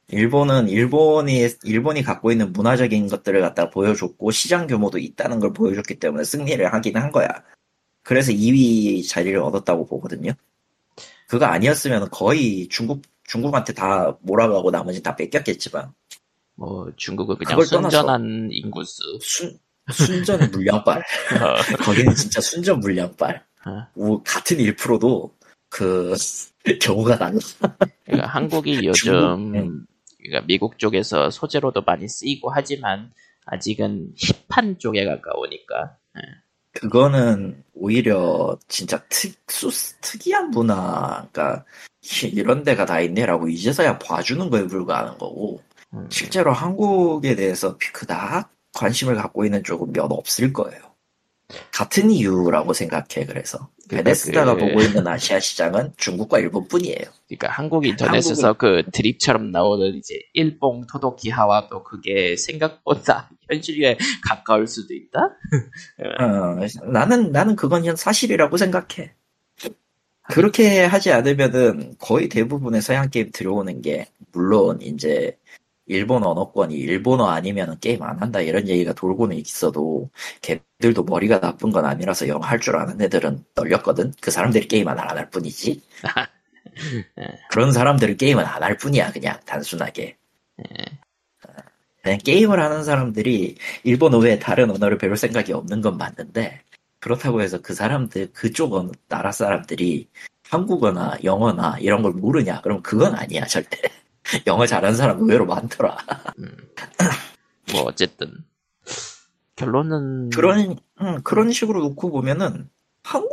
일본은 일본이 일본이 갖고 있는 문화적인 것들을 갖다 보여줬고 시장 규모도 있다는 걸 보여줬기 때문에 승리를 하긴 한 거야. 그래서 2위 자리를 얻었다고 보거든요. 그거 아니었으면 거의 중국 중국한테 다 몰아가고 나머지 다 뺏겼겠지만 뭐 중국은 그냥 순전한 인구수 순 순전 물량빨. *laughs* 어, *laughs* 거기는 진짜 순전 물량빨. 어. 뭐 같은 1%도 그 *laughs* 경우가 달라. 그러니까 한국이 요즘 네. 그러니까 미국 쪽에서 소재로도 많이 쓰이고 하지만 아직은 힙한 쪽에 가까우니까 그거는 오히려 진짜 특수 특이한 문화, 그러니까 이런 데가 다 있네라고 이제서야 봐주는 거에 불과하는 거고 음, 실제로 한국에 대해서 그닥 관심을 갖고 있는 쪽은 몇 없을 거예요. 같은 이유라고 생각해 그래서 그러니까 베데스다가 그- 보고 있는 아시아 시장은 중국과 일본뿐이에요. 그러니까 한국 인터넷에서 그 드립처럼 나오는 이제 일봉 토도키하와도 그게 생각보다 *laughs* 현실에 가까울 수도 있다. *laughs* 어, 나는 나는 그건 현 사실이라고 생각해. 그렇게 하지 않으면은 거의 대부분의 서양 게임 들어오는 게 물론 이제 일본 언어권이 일본어 아니면 게임 안 한다 이런 얘기가 돌고는 있어도 걔들도 머리가 나쁜 건 아니라서 영어 할 줄 아는 애들은 떨렸거든. 그 사람들이 게임 안할 뿐이지. *laughs* 그런 사람들은 게임은 안 할 뿐이야 그냥 단순하게. 그냥 게임을 하는 사람들이 일본어 외에 다른 언어를 배울 생각이 없는 건 맞는데 그렇다고 해서 그 사람들 그쪽 언- 나라 사람들이 한국어나 영어나 이런 걸 모르냐? 그럼 그건 아니야 절대. *laughs* 영어 잘하는 사람 의외로 많더라. 뭐 어쨌든 결론은 그런 음, 그런 식으로 놓고 보면은 한국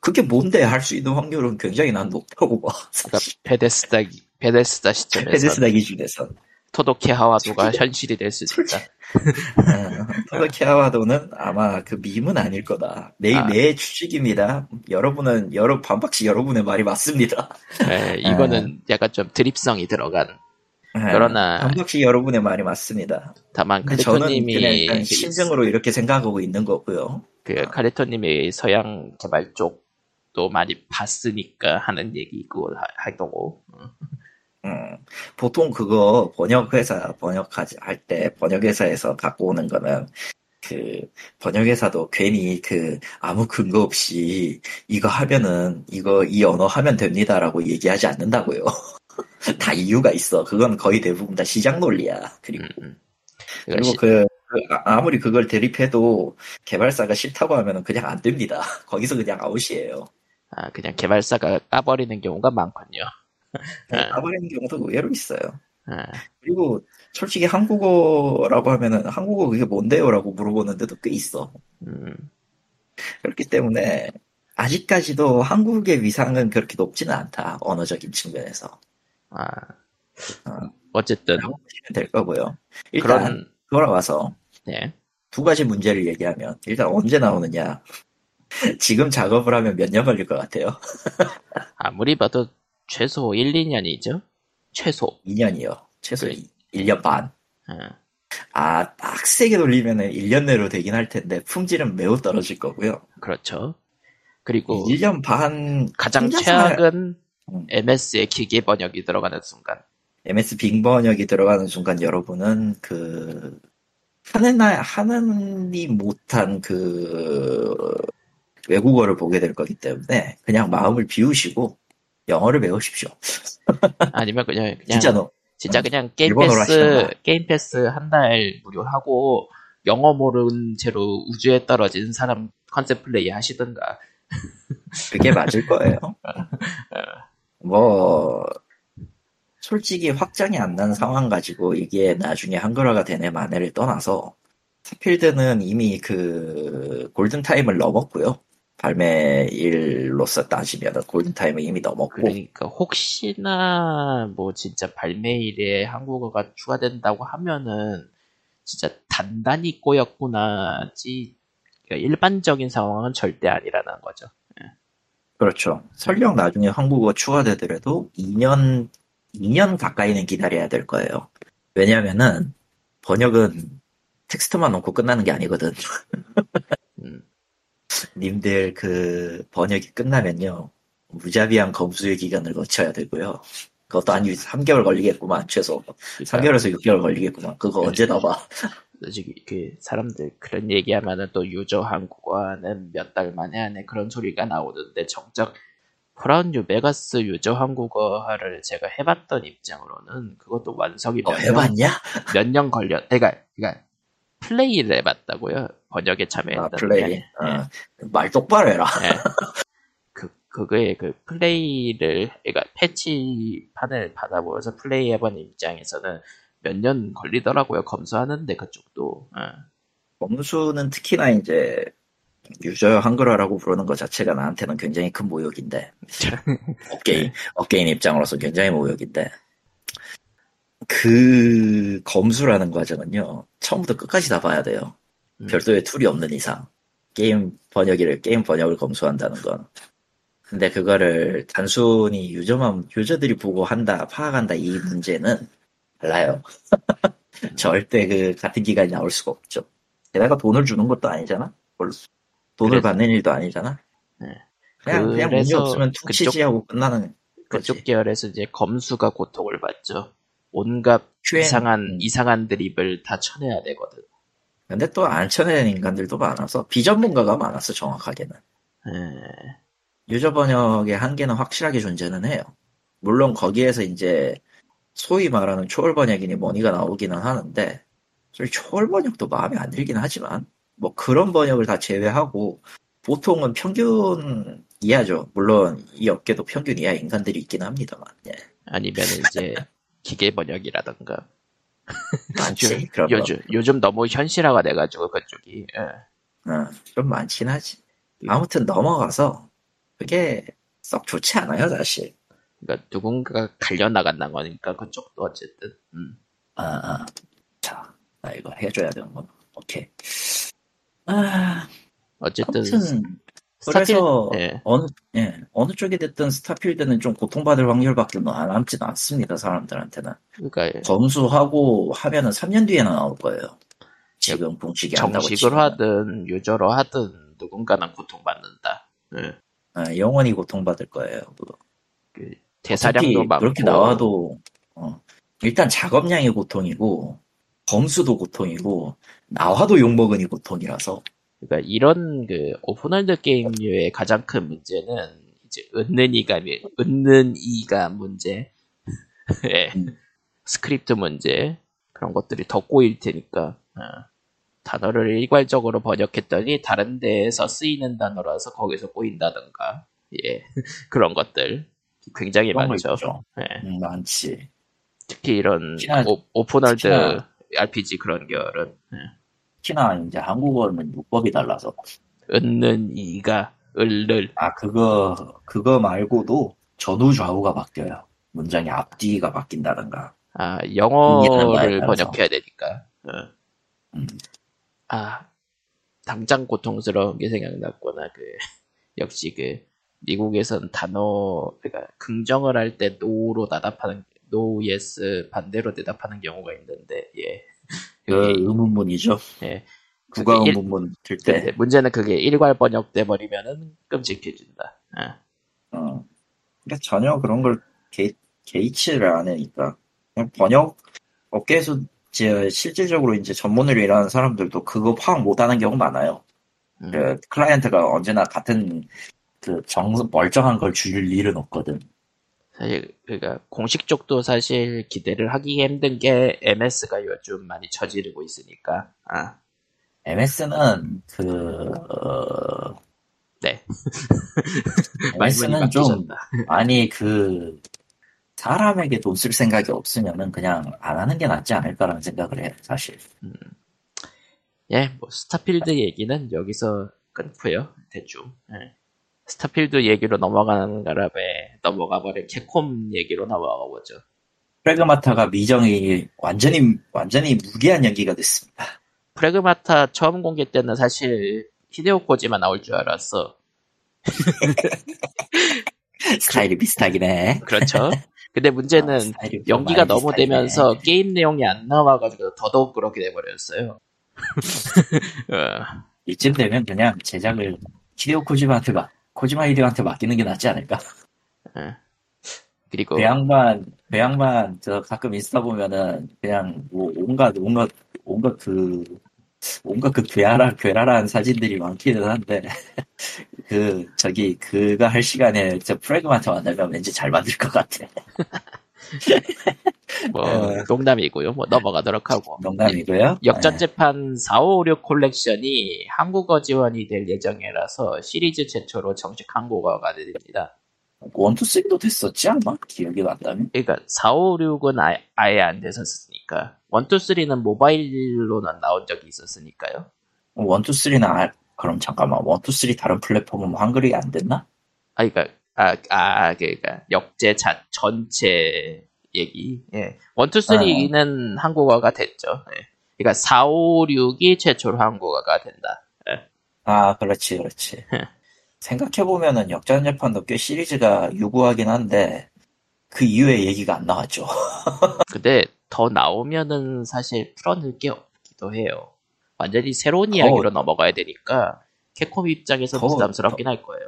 그게 뭔데 할 수 있는 확률은 굉장히 난 높다고 봐. *laughs* 그러니까 사실 베데스다 베데스다 시점에서 베데스다 기준에서 토도키하와도가 현실이 될 수 있다. *laughs* 토도키아와도는 아마 그 밈은 아닐 거다. 내, 아. 내 추측입니다. 여러분은, 여러, 반박시 여러분의 말이 맞습니다. 예, 이거는 약간 좀 드립성이 들어간. 그러나- 반박시 여러분의 말이 맞습니다. 다만 저는 카리토님이 일단 그 심정으로 이렇게 생각하고 있는 거고요. 그 카리토님이 서양 개발 쪽도 많이 봤으니까 하는 얘기고 하- 하고 음. 음, 보통 그거 번역회사 번역하지 할 때 번역회사에서 갖고 오는 거는 그 번역회사도 괜히 그 아무 근거 없이 이거 하면은 이거 이 언어 하면 됩니다라고 얘기하지 않는다고요. *laughs* 다 이유가 있어. 그건 거의 대부분 다 시장 논리야. 그리고 음, 음. 그리고 시- 그, 그 아- 아무리 그걸 대립해도 개발사가 싫다고 하면은 그냥 안 됩니다. *laughs* 거기서 그냥 아웃이에요. 아, 그냥 개발사가 까버리는 경우가 많군요. 네. 까버리는 경우도 의외로 있어요. 아, 그리고 솔직히 한국어라고 하면은 한국어 그게 뭔데요라고 물어보는데도 꽤 있어. 음, 그렇기 때문에 아직까지도 한국의 위상은 그렇게 높지는 않다. 언어적인 측면에서. 아, 어. 어쨌든 될 거고요. 일단 그런 돌아와서 네, 두 가지 문제를 얘기하면 일단 언제 나오느냐. *laughs* 지금 작업을 하면 몇 년 걸릴 것 같아요? *laughs* 아무리 봐도 최소 1, 2년이죠. 최소. 2년이요. 최소 그래. 1년 반. 아, 아, 빡세게 돌리면은 1년 내로 되긴 할 텐데 품질은 매우 떨어질 거고요. 그렇죠. 그리고 1년 반 가장 최악은 음. MS의 기계 번역이 들어가는 순간. MS 빙 번역이 들어가는 순간 여러분은 그 하느니만 못한 그 외계어를 보게 될 거기 때문에 그냥 마음을 비우시고 영어를 배우십시오. *laughs* 아니면 그냥 그냥 진짜 너 진짜 그냥 Game Pass. Game Pass 한 달 무료하고 영어 모르는 채로 우주에 떨어진 사람 컨셉 플레이 하시던가. *laughs* 그게 맞을 거예요. 뭐 솔직히 확정이 안 난 상황 가지고 이게 나중에 한글화가 되네 마네를 떠나서 Starfield는 이미 그 골든 타임을 넘었고요. 발매일로서 따지면 골든 타임을 이미 넘었고 그러니까 혹시나 뭐 진짜 발매일에 한국어가 추가된다고 하면은 진짜 단단히 꼬였구나지 그러니까 일반적인 상황은 절대 아니라는 거죠. 그렇죠. 설령 나중에 한국어 추가되더라도 2년 2년 가까이는 기다려야 될 거예요. 왜냐면은 번역은 텍스트만 넣고 끝나는 게 아니거든. *laughs* 음, 님들 그 번역이 끝나면요. 무자비한 검수의 기간을 거쳐야 되고요. 그것도 한 3개월 걸리겠구만, 최소. 그러니까 3개월에서 6개월 걸리겠구만. 그거 언제 넣어봐. *laughs* 솔직히 그 사람들 그런 얘기하면은 또 유저 한국어는 몇 달 만에 하네 그런 소리가 나오는데 정작 Fallout New Vegas 유저 한국어를 제가 해봤던 입장으로는 그것도 완성이 어, 몇 년, 해봤냐? 몇 년 걸려. 그러니까, 그러니까 플레이를 해봤다고요. 번역에 아, 참여했던. 플레이. 어, 말 똑바로 해라. 그 그거의 그 플레이를 그러니까 패치판을 받아보면서 플레이해본 입장에서는 몇 년 걸리더라고요. 검수하는데 그쪽도. 어. 검수는 특히나 이제 유저 한글화라고 부르는 것 자체가 나한테는 굉장히 큰 모욕인데 *laughs* 업계인 업계인 입장으로서 굉장히 모욕인데 그 검수라는 과정은요 처음부터 끝까지 다 봐야 돼요 음. 별도의 tool이 없는 이상 게임 번역기를 게임 번역을 검수한다는 건 근데 그거를 단순히 유저만 유저들이 보고 한다 파악한다 이 문제는 달라요 *laughs* 절대 그 같은 기간이 나올 수가 없죠 게다가 돈을 주는 것도 아니잖아 뭘 돈을 그래서- 받는 일도 아니잖아 네. 그냥 그냥 문제 없으면 툭 그쪽- 치지하고 끝나는 거지 그쪽 계열에서 이제 검수가 고통을 받죠. 온갖 QN. 이상한 음. 이상한 드립을 다 쳐내야 되거든. 근데 또 안 쳐내는 인간들도 많아서 비전문가가 많았어 정확하게는 에, 유저 번역의 한계는 확실하게 존재는 해요 물론 거기에서 이제 소위 말하는 초월 번역이니 뭐니가 나오기는 하는데 초월 번역도 마음에 안 들긴 하지만 뭐 그런 번역을 다 제외하고 보통은 평균 이하죠 물론 이 업계도 평균 이하 인간들이 있긴 합니다만 예. 아니면 이제 기계 번역이라던가. 많지 그런 거. 요즘 요즘 너무 현실화가 돼가지고 그쪽이. 예. 어, 좀 많긴 하지. 아무튼 넘어가서 그게 썩 좋지 않아요, 사실. 그러니까 누군가가 갈려 나간다는 거니까 그쪽도 어쨌든. 음. 아, 아. 자, 나 이거 해줘야 되는 거. 오케이. 아, 어쨌든 아무튼 스타필- 그래서 예. 어느 예 어느 쪽이 됐든 스타필드는 좀 고통받을 확률밖에 안 남진 않습니다, 사람들한테는. 그러니까 검수하고 하면은 3년 뒤에는 나올 거예요. 지금 붕치기 한다고 정식으로 치면. 하든 유저로 하든 누군가는 고통받는다. 예. 아, 영원히 고통받을 거예요. 그거. 그 대사량도 많고 그렇게 나와도 어. 일단 작업량이 고통이고 검수도 고통이고 나와도 욕먹으니 고통이라서 그러니까 이런 그 open world 게임류의 가장 큰 문제는 이제 은는 이가 은는 이가 문제, *laughs* 예. 음. 스크립트 문제 그런 것들이 더 꼬일 테니까 어. 단어를 일괄적으로 번역했더니 다른 데에서 쓰이는 단어라서 거기서 꼬인다던가 예 *laughs* 그런 것들 굉장히 많죠. 예. 음, 많지. 특히 이런 오, open world RPG 그런 결은 예. 특히나 이제 한국어는 문법이 달라서 은는 이가 을를 아 그거 그거 말고도 전후 좌우가 바뀌어요. 문장의 앞뒤가 바뀐다든가. 아 영어를. 번역해야 되니까 어. 음. 아 당장 고통스러운 게 생각났구나 그 *laughs* 역시 그 미국에선 단어 그러니까 긍정을 할 때 no로 대답하는 no yes 반대로 대답하는 경우가 있는데 예 *laughs* 그 의문문이죠. 예. 부정 의문문 들 때. 문제는 그게 일괄 번역돼 버리면은 끔찍해진다 예. 어. 그러니까 전혀 그런 걸 개, 개의치를 안 하니까 그냥 번역 업계에서 이제 실질적으로 이제 전문으로 일하는 사람들도 그거 파악 못 하는 경우 많아요. 음. 그 클라이언트가 언제나 같은 그 정, 멀쩡한 걸 줄 일은 없거든. 사실 그러니까 공식 쪽도 사실 기대를 하기 힘든 게 MS가 요즘 많이 처지르고 있으니까 아 MS는 그 어, 네. *laughs* MS는 좀. 아니 그 사람에게 돈 쓸 생각이 없으면은 그냥 안 하는 게 낫지 않을까라는 생각을 해 사실. 예, 뭐 Starfield 얘기는 여기서 끊고요. 대충. 예. Starfield 얘기로 넘어가는 바람에 넘어가 버린 캡콤 얘기로 넘어가 보죠. Pragmata가 미정이 완전히 완전히 무기한 연기가 됐습니다. Pragmata 처음 공개 때는 사실 히데오 코지마 나올 줄 알았어. *laughs* 스타일이 비슷하긴 해. 그렇죠. 근데 문제는 아, 연기가 너무 비슷하긴 되면서 해. 게임 내용이 안 나와가지고 더더욱 그렇게 돼버렸어요. *laughs* 어, 이쯤 되면 그냥 제작을 히데오 코지마한테 막 코지마 히데오한테 맡기는 게 낫지 않을까? 그리고 그 양반 그 양반 저 가끔 인스타 보면은 그냥 뭐 온갖 온갖 온갖 그 온갖 그 괴랄한 괴랄한 사진들이 많기는 한데 *laughs* 그 저기 그가 할 시간에 저 프레그마트 만나면 왠지 잘 만들 것 같아. *laughs* 뭐 어. 농담이고요. 뭐 넘어가도록 하고 농담이고요. 역전 재판 4556 콜렉션이 한국어 지원이 될 예정이라서 시리즈 최초로 정식 한국어가 됩니다. 원투 쓰기도 됐었지 아마 기억이 난다면. 그러니까 456은 아예, 아예 안 됐었으니까 1, 2, 3는 모바일로는 나온 적이 있었으니까요. one two three는 아, 그럼 잠깐만 one two three 다른 플랫폼은 뭐 한글이 안 됐나? 아, 그러니까 아, 아, 그러니까 역제 자, 전체 얘기. 예. 1, 2, 3는 한국어가 됐죠. 예. 그러니까 456이 최초로 한국어가 된다. 예. 아 그렇지 그렇지. *laughs* 생각해보면은 역전재판도 꽤 시리즈가 유구하긴 한데 그 이후에 얘기가 안 나왔죠. *laughs* 근데 더 나오면은 사실 풀어낼 게 없기도 해요. 완전히 새로운 더- 이야기로 넘어가야 되니까 캡콤 입장에서 더- 부담스럽긴 할 거예요.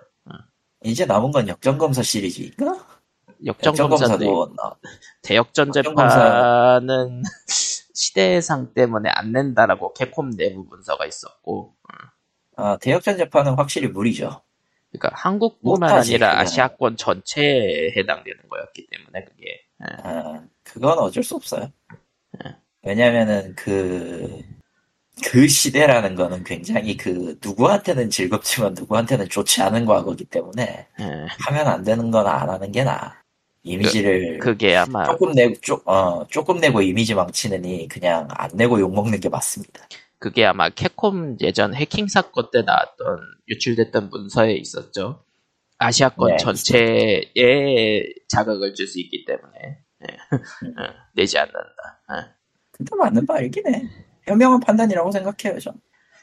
이제 남은 건 역전검사 시리즈인가? 역전검사도 대역전 재판은 시대상 때문에 안 낸다라고 캡콤 내부 문서가 있었고, 아, 대역전 재판은 확실히 무리죠. 그러니까 한국뿐만 못하지, 아니라 그냥. 아시아권 전체에 해당되는 거였기 때문에 그게 예. 아, 그건 어쩔 수 없어요. 왜냐면은 그, 그 시대라는 거는 굉장히 그, 누구한테는 즐겁지만 누구한테는 좋지 않은 과거기 때문에 예. 하면 안 되는 건 안 하는 게 나아. 이미지를 그 게 아마 조금 내고, 조, 어, 조금 내고 이미지 망치느니 그냥 안 내고 욕 먹는 게 맞습니다. 그게 아마 캡콤 예전 해킹 사건 때 나왔던 유출됐던 문서에 있었죠. 아시아권 네, 전체에 자극을 줄 수 있기 때문에 예. 음. 어, *laughs* 내지 않는다. 예. 근데 맞는 말이긴 해. 현명한 판단이라고 생각해요, 전.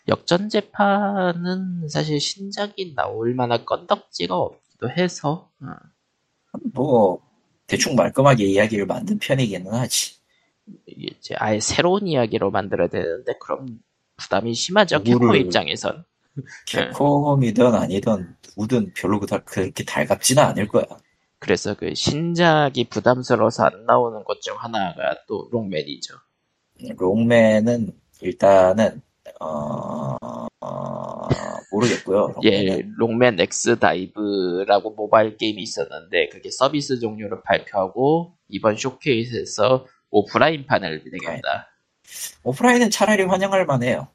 역전 재판은 사실 신작이 나올 만한 건덕지가 없기도 해서 어, 뭐, 대충 말끔하게 이야기를 만든 편이기는 하지. 이제 아예 새로운 이야기로 만들어야 되는데 그럼 부담이 심하죠 캡콤 누구를- 입장에선 캡콤이든 아니든 누구든 별로 다 그렇게 달갑지는 않을 거야. 그래서 그 신작이 부담스러워서 안 나오는 것 중 하나가 또 록맨이죠. 록맨은 일단은 어, 어, 모르겠고요. 예. 록맨 X DiVE라고 모바일 게임이 있었는데 그게 서비스 종료를 발표하고 이번 쇼케이스에서 오프라인판을 내겠다. 오프라인은 차라리 환영할 만해요.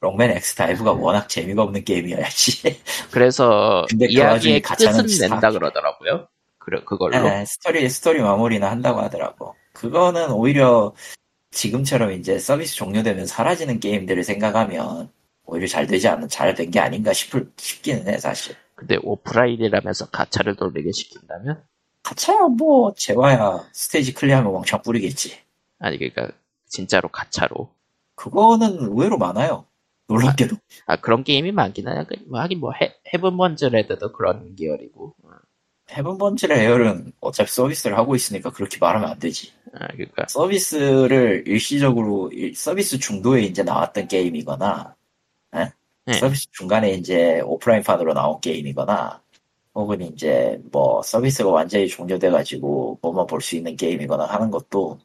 록맨 X DiVE가 워낙 재미가 없는 게임이어야지. *laughs* 그래서 근데 그 이야기의 끝은 낸다 다- 그러더라고요. 그래 그걸로. 네, 스토리 스토리 마무리는 한다고 하더라고. 그거는 오히려 지금처럼 이제 서비스 종료되면 사라지는 게임들을 생각하면 오히려 잘 되지 않는 잘된 게 아닌가 싶을 싶기는 해 사실. 근데 오프라인이라면서 가차를 돌리게 시킨다면 가차야 뭐 재화야 스테이지 클리어하면 왕창 뿌리겠지. 아니 그러니까 진짜로 가차로. 그거는 의외로 많아요. 놀랍게도. 아 그런 게임이 많긴 하냐. 그, 뭐 하긴 뭐 해, Heaven Burns Red도 그런 계열이고. 어, Heaven Burns Red는 어차피 서비스를 하고 있으니까 그렇게 말하면 안 되지. 아 그러니까 서비스를 일시적으로 일- 서비스 중도에 이제 나왔던 게임이거나 에? 네. 서비스 중간에 이제 오프라인판으로 나온 게임이거나 혹은 이제 뭐 서비스가 완전히 종료돼가지고 뭐만 볼 수 있는 게임이거나 하는 것도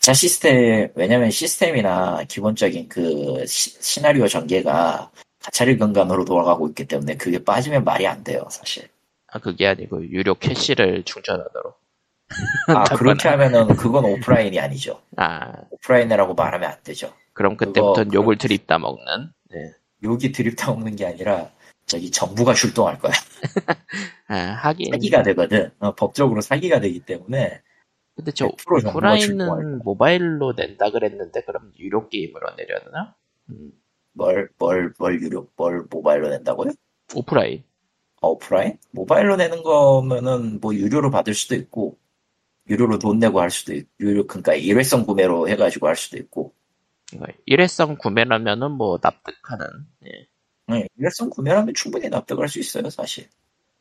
자 시스템 왜냐면 시스템이나 기본적인 그 시, 나리오 전개가 가차리 근간으로 돌아가고 있기 때문에 그게 빠지면 말이 안 돼요 사실 아 그게 아니고 유료 캐시를 충전하도록. 아. 그렇게 하면은 그건 오프라인이 아니죠 아 오프라인이라고 말하면 안 되죠 그럼 그때부터 그거- 욕을 드립다 먹는. 네. 여기 드립다 먹는 게 아니라 저기 정부가 출동할 거야. *laughs* 아 하긴. 사기가 되거든. 어, 법적으로 사기가 되기 때문에 근데 저100% 정보가 출동할 거야. 오프라인은 모바일로 낸다 그랬는데 그럼 유료 게임으로 내려나? 음, 뭘, 뭘, 뭘 유료, 뭘 모바일로 낸다고요? 오프라인. 아, 오프라인? 모바일로 내는 거면은 뭐 유료로 받을 수도 있고, 유료로 돈 내고 할 수도 있고, 유료, 그러니까 일회성 구매로 해가지고 할 수도 있고, 그러니까 일회성 구매라면은 뭐 납득하는. 예. 네, 일회성 구매라면 충분히 납득할 수 있어요, 사실.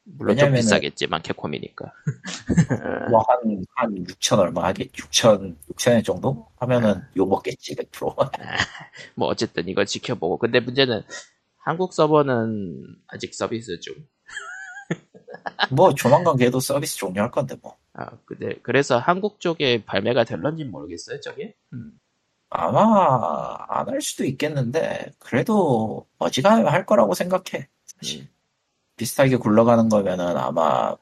물론 좀 비싸겠지만 캡콤이니까. *laughs* 뭐 한, 한 6천 얼마 하겠, 6천, 6천엔 정도? 하면은 욕 먹겠지, 100%. 뭐 어쨌든 이거 지켜보고. 근데 문제는 한국 서버는 아직 서비스 중. 뭐 조만간 걔도 서비스 종료할 건데 뭐. 아 근데 그래서 한국 쪽에 발매가 될런지 모르겠어요 저게. 음. 아마 안 할 수도 있겠는데 그래도 어지간하면 할 거라고 생각해. 사실 음. 비슷하게 굴러가는 거면은 아마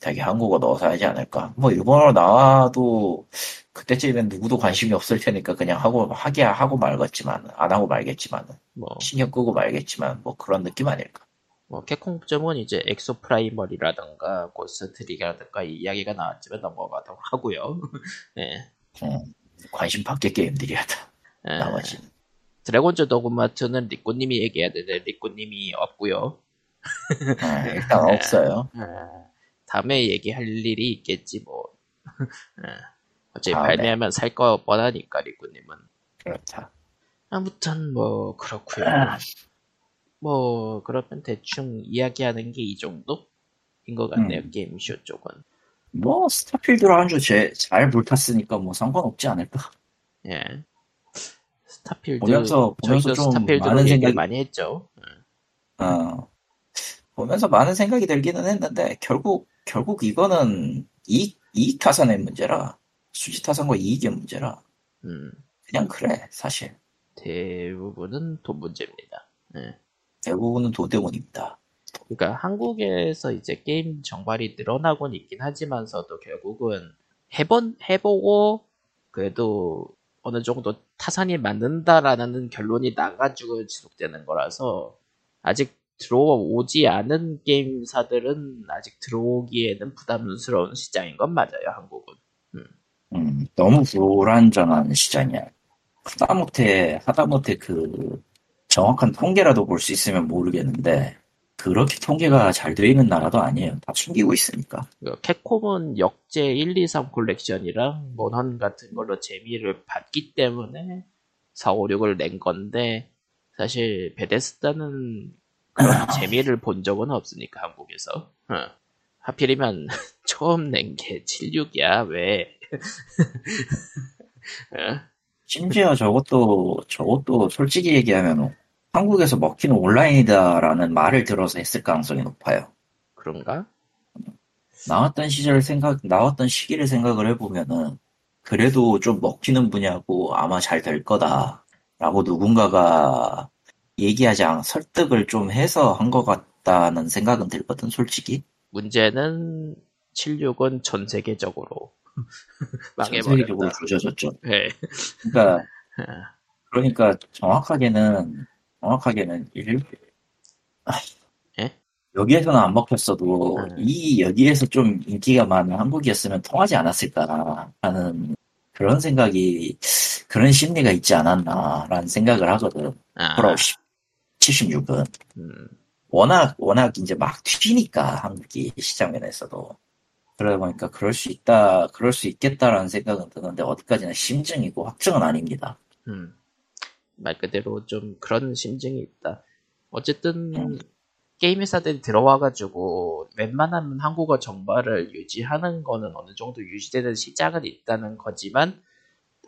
되게 한국어 넣어서 하지 않을까. 뭐 일본어로 나와도 그때쯤엔 누구도 관심이 없을 테니까 그냥 하고 하게 하고 말겠지만 안 하고 말겠지만 뭐, 신경 끄고 말겠지만 뭐 그런 느낌 아닐까. 뭐 캡콤 쪽은 이제 Exoprimal이라든가 Ghost Trick이라든가 이 이야기가 나왔지만 넘어가도록 하고요. 예. *laughs* 음, 관심 밖의 게임들이야 다. 예. 나머지. Dragon's Dogma 2는 리꾸님이 얘기해야 되는데 리꾸님이 없고요. 아, 일단 없어요. 아, 다음에 얘기할 일이 있겠지 뭐. 아, *laughs* 어차피 다음에. 발매하면 살 거 뻔하니까 리꾸님은. 그렇다. 아무튼 뭐 그렇고요. *laughs* 뭐 그러면 대충 이야기하는 게 이 정도인 것 같네요. 음. 게임쇼 쪽은. 뭐 스타필드로 한 주잘 불탔으니까 뭐 상관없지 않을까. 예. 스타필드 보면서- 보면서 좀 많은 생각이- 많이 했죠. 어, 보면서 많은 생각이 들기는 했는데, 결국, 결국 이거는 이익, 이익 타산의 문제라, 수지 타산과 이익의 문제라, 음, 그냥 그래, 사실. 대부분은 돈 문제입니다. 예. 대부분은 도대원입니다. 그러니까 한국에서 이제 게임 정발이 늘어나곤 있긴 하지만서도 결국은 해본 해보고 그래도 어느 정도 타산이 맞는다라는 결론이 나가지고 지속되는 거라서 아직 들어오지 않은 게임사들은 아직 들어오기에는 부담스러운 시장인 건 맞아요 한국은. 음, 너무 불안정한 시장이야. 하다못해, 하다못해 그, 정확한 통계라도 볼 수 있으면 모르겠는데, 그렇게 통계가 잘 되어 있는 나라도 아니에요. 다 숨기고 있으니까. 그 캡콤은 역제 1, 2, 3 콜렉션이랑 모넌 같은 걸로 재미를 받기 때문에 4, 5, 6을 낸 건데 사실 베데스다는 그런 *laughs* 재미를 본 적은 없으니까 한국에서 어. 하필이면 *laughs* 처음 낸 게 7, 6이야 왜 *laughs* 어? 심지어 저것도, 저것도 솔직히 얘기하면 한국에서 먹히는 온라인이다라는 말을 들어서 했을 가능성이 높아요. 그런가? 나왔던 시절 생각, 나왔던 시기를 생각을 해보면은, 그래도 좀 먹히는 분야고 아마 잘 될 거다. 라고 누군가가 얘기하지 않, 설득을 좀 해서 한 것 같다는 생각은 들거든, 솔직히. 문제는 76은 전 세계적으로 *laughs* 전 세계적으로 망해버렸다. 조져졌죠. 네. 그러니까, *laughs* 그러니까 정확하게는, 정확하게는 일, 아, 예? 여기에서는 안 먹혔어도 음. 이 여기에서 좀 인기가 많은 한국이었으면 통하지 않았을까 하는 그런 생각이 그런 심리가 있지 않았나라는 생각을 하거든. 아, 프로 76은 음, 워낙 워낙 이제 막 튀니까 한국이 시장 면에서도 그러다 보니까 그럴 수 있다 그럴 수 있겠다라는 생각은 드는데 어디까지나 심증이고 확정은 아닙니다. 음. 말 그대로 좀 그런 심증이 있다. 어쨌든 음. 게임 회사들이 들어와가지고 웬만하면 한국어 정발을 유지하는 거는 어느 정도 유지되는 시장은 있다는 거지만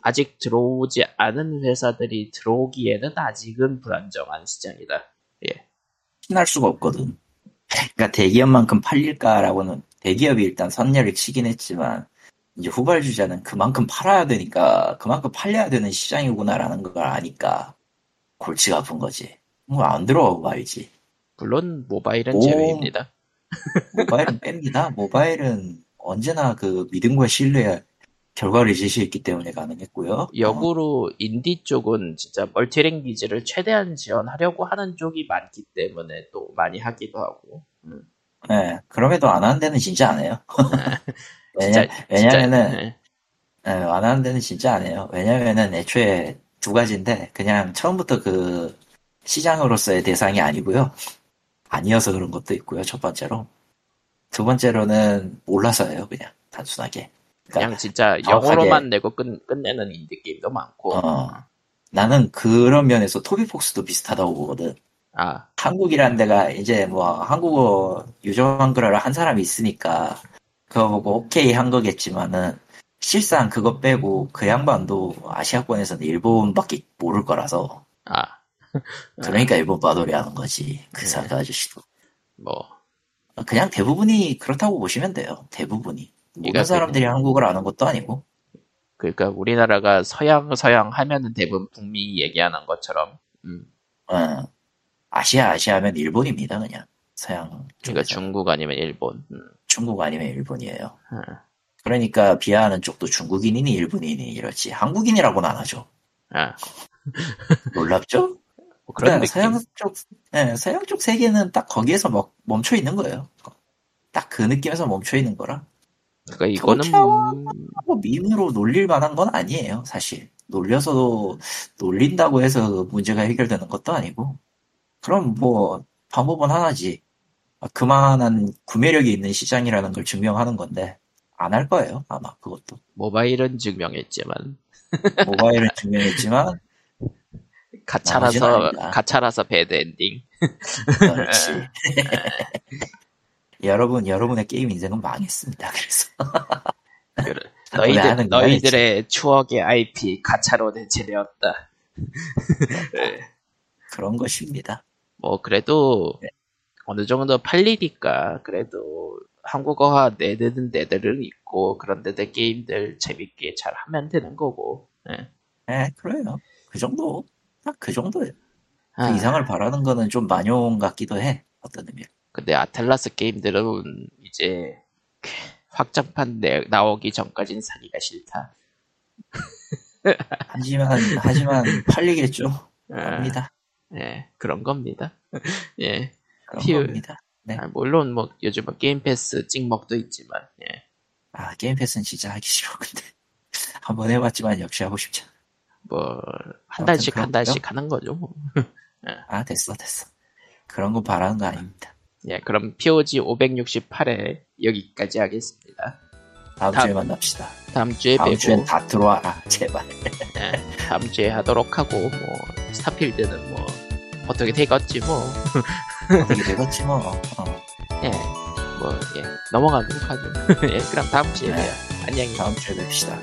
아직 들어오지 않은 회사들이 들어오기에는 아직은 불안정한 시장이다. 예. 신날 수가 없거든. 그러니까 대기업만큼 팔릴까라고는 대기업이 일단 선열을 치긴 했지만 이제 후발주자는 그만큼 팔아야 되니까 그만큼 팔려야 되는 시장이구나라는 걸 아니까 골치가 아픈 거지. 뭐 안 들어오고 말이지. 물론 모바일은 오. 제외입니다. *laughs* 모바일은 뺍니다. 모바일은 언제나 그 믿음과 신뢰의 결과를 제시했기 때문에 가능했고요. 어, 역으로 인디 쪽은 진짜 멀티랭귀지를 최대한 지원하려고 하는 쪽이 많기 때문에 또 많이 하기도 하고. 음. 네, 그럼에도 안 하는 데는 진짜 안 해요. *laughs* 왜냐, 진짜, 왜냐면은 진짜, 네. 예, 안 하는 데는 진짜 안 해요. 왜냐면은 애초에 두 가지인데, 그냥 처음부터 그 시장으로서의 대상이 아니고요. 아니어서 그런 것도 있고요, 첫 번째로. 두 번째로는 몰라서예요, 그냥, 단순하게. 그냥 그러니까, 진짜 정확하게- 영어로만 내고 끝, 끝내는 인디 게임도 많고. 어. 나는 그런 면에서 토비폭스도 비슷하다고 보거든. 아, 한국이라는 데가 이제 뭐, 한국어 유저 한글화를 한 사람이 있으니까, 그거 보고 오케이 한 거겠지만은, 실상 그거 빼고 그 양반도 아시아권에서는 일본밖에 모를 거라서, 아, *laughs* 그러니까 일본 바돌이 하는 거지. 그 사그 아저씨도. 뭐, 그냥 대부분이 그렇다고 보시면 돼요. 대부분이. 모든 그러니까 사람들이 한국어를 아는 것도 아니고. 그러니까 우리나라가 서양, 서양 하면은 대부분 북미 얘기하는 것처럼. 음, 어, 아시아, 아시아 하면 일본입니다, 그냥. 서양 그러니까. 중국 아니면 일본. 음, 중국 아니면 일본이에요. 음. 그러니까 비하하는 쪽도 중국인이니 일본인이 이렇지. 한국인이라고는 안 하죠. 아, 놀랍죠? *laughs* 뭐 그런 그러니까. 서양 쪽, 예, 서양 쪽 세계는 딱 거기에서 멈- 멈춰 있는 거예요. 딱 그 느낌에서 멈춰 있는 거라. 그러니까 이거는 그렇죠. 음, 뭐 밈으로 놀릴 만한 건 아니에요, 사실. 놀려서도 놀린다고 해서 문제가 해결되는 것도 아니고. 그럼 뭐 방법은 하나지. 아, 그만한 구매력이 있는 시장이라는 걸 증명하는 건데 안 할 거예요, 아마 그것도. 모바일은 증명했지만 *laughs* 모바일은 증명했지만 가차라서. 가차라서 bad ending. 그렇지. *laughs* *laughs* 여러분, 여러분의 게임 인생은 망했습니다. 그래서 그래. 너희들 너희들의 추억의 IP 가차로 대체되었다. 네. 그런 것입니다. 뭐 그래도 네. 어느 정도 팔리니까 그래도 한국어화 내주는 데들은 있고 그런 데들 게임들 재밌게 잘 하면 되는 거고. 예. 네, 그래요. 그 정도. 딱 그 정도예요. 그 아, 이상을 바라는 거는 좀 만용 같기도 해. 어떤 의미로. 근데 아틀라스 게임들은 이제 확장판 내, 나오기 전까진 사기가 싫다. *laughs* 하지만, 하지만 팔리겠죠. 아, 합니다. 예, 그런 겁니다. *laughs* 예. 그런 피우. 겁니다. 네. 아, 물론 뭐 요즘은 게임 패스 찍먹도 있지만 예. 아, 게임 패스는 진짜 하기 싫어. 근데 *laughs* 한번 해봤지만 역시 하고 싶지 않아. 뭐한 아무튼 달씩 한. 달씩 하는 거죠. 뭐. *laughs* 아, 됐어, 됐어. 그런 거 바라는 거 아닙니다. 예, 그럼 POG 568회 여기까지 하겠습니다. 다음 다음- 주에 만납시다. 다음 주에 다음 주엔 다 들어와라, 제발. *laughs* 예, 다음 주에 하도록 하고 뭐 스타필드는 뭐 어떻게 되겠지 뭐. 어떻게 되겠지 뭐. 어. 예. 뭐 예. 넘어가도록 하죠. *laughs* 예, 그럼 다음 주에 네. 봬요. 안녕히 다음 주에 뵙시다.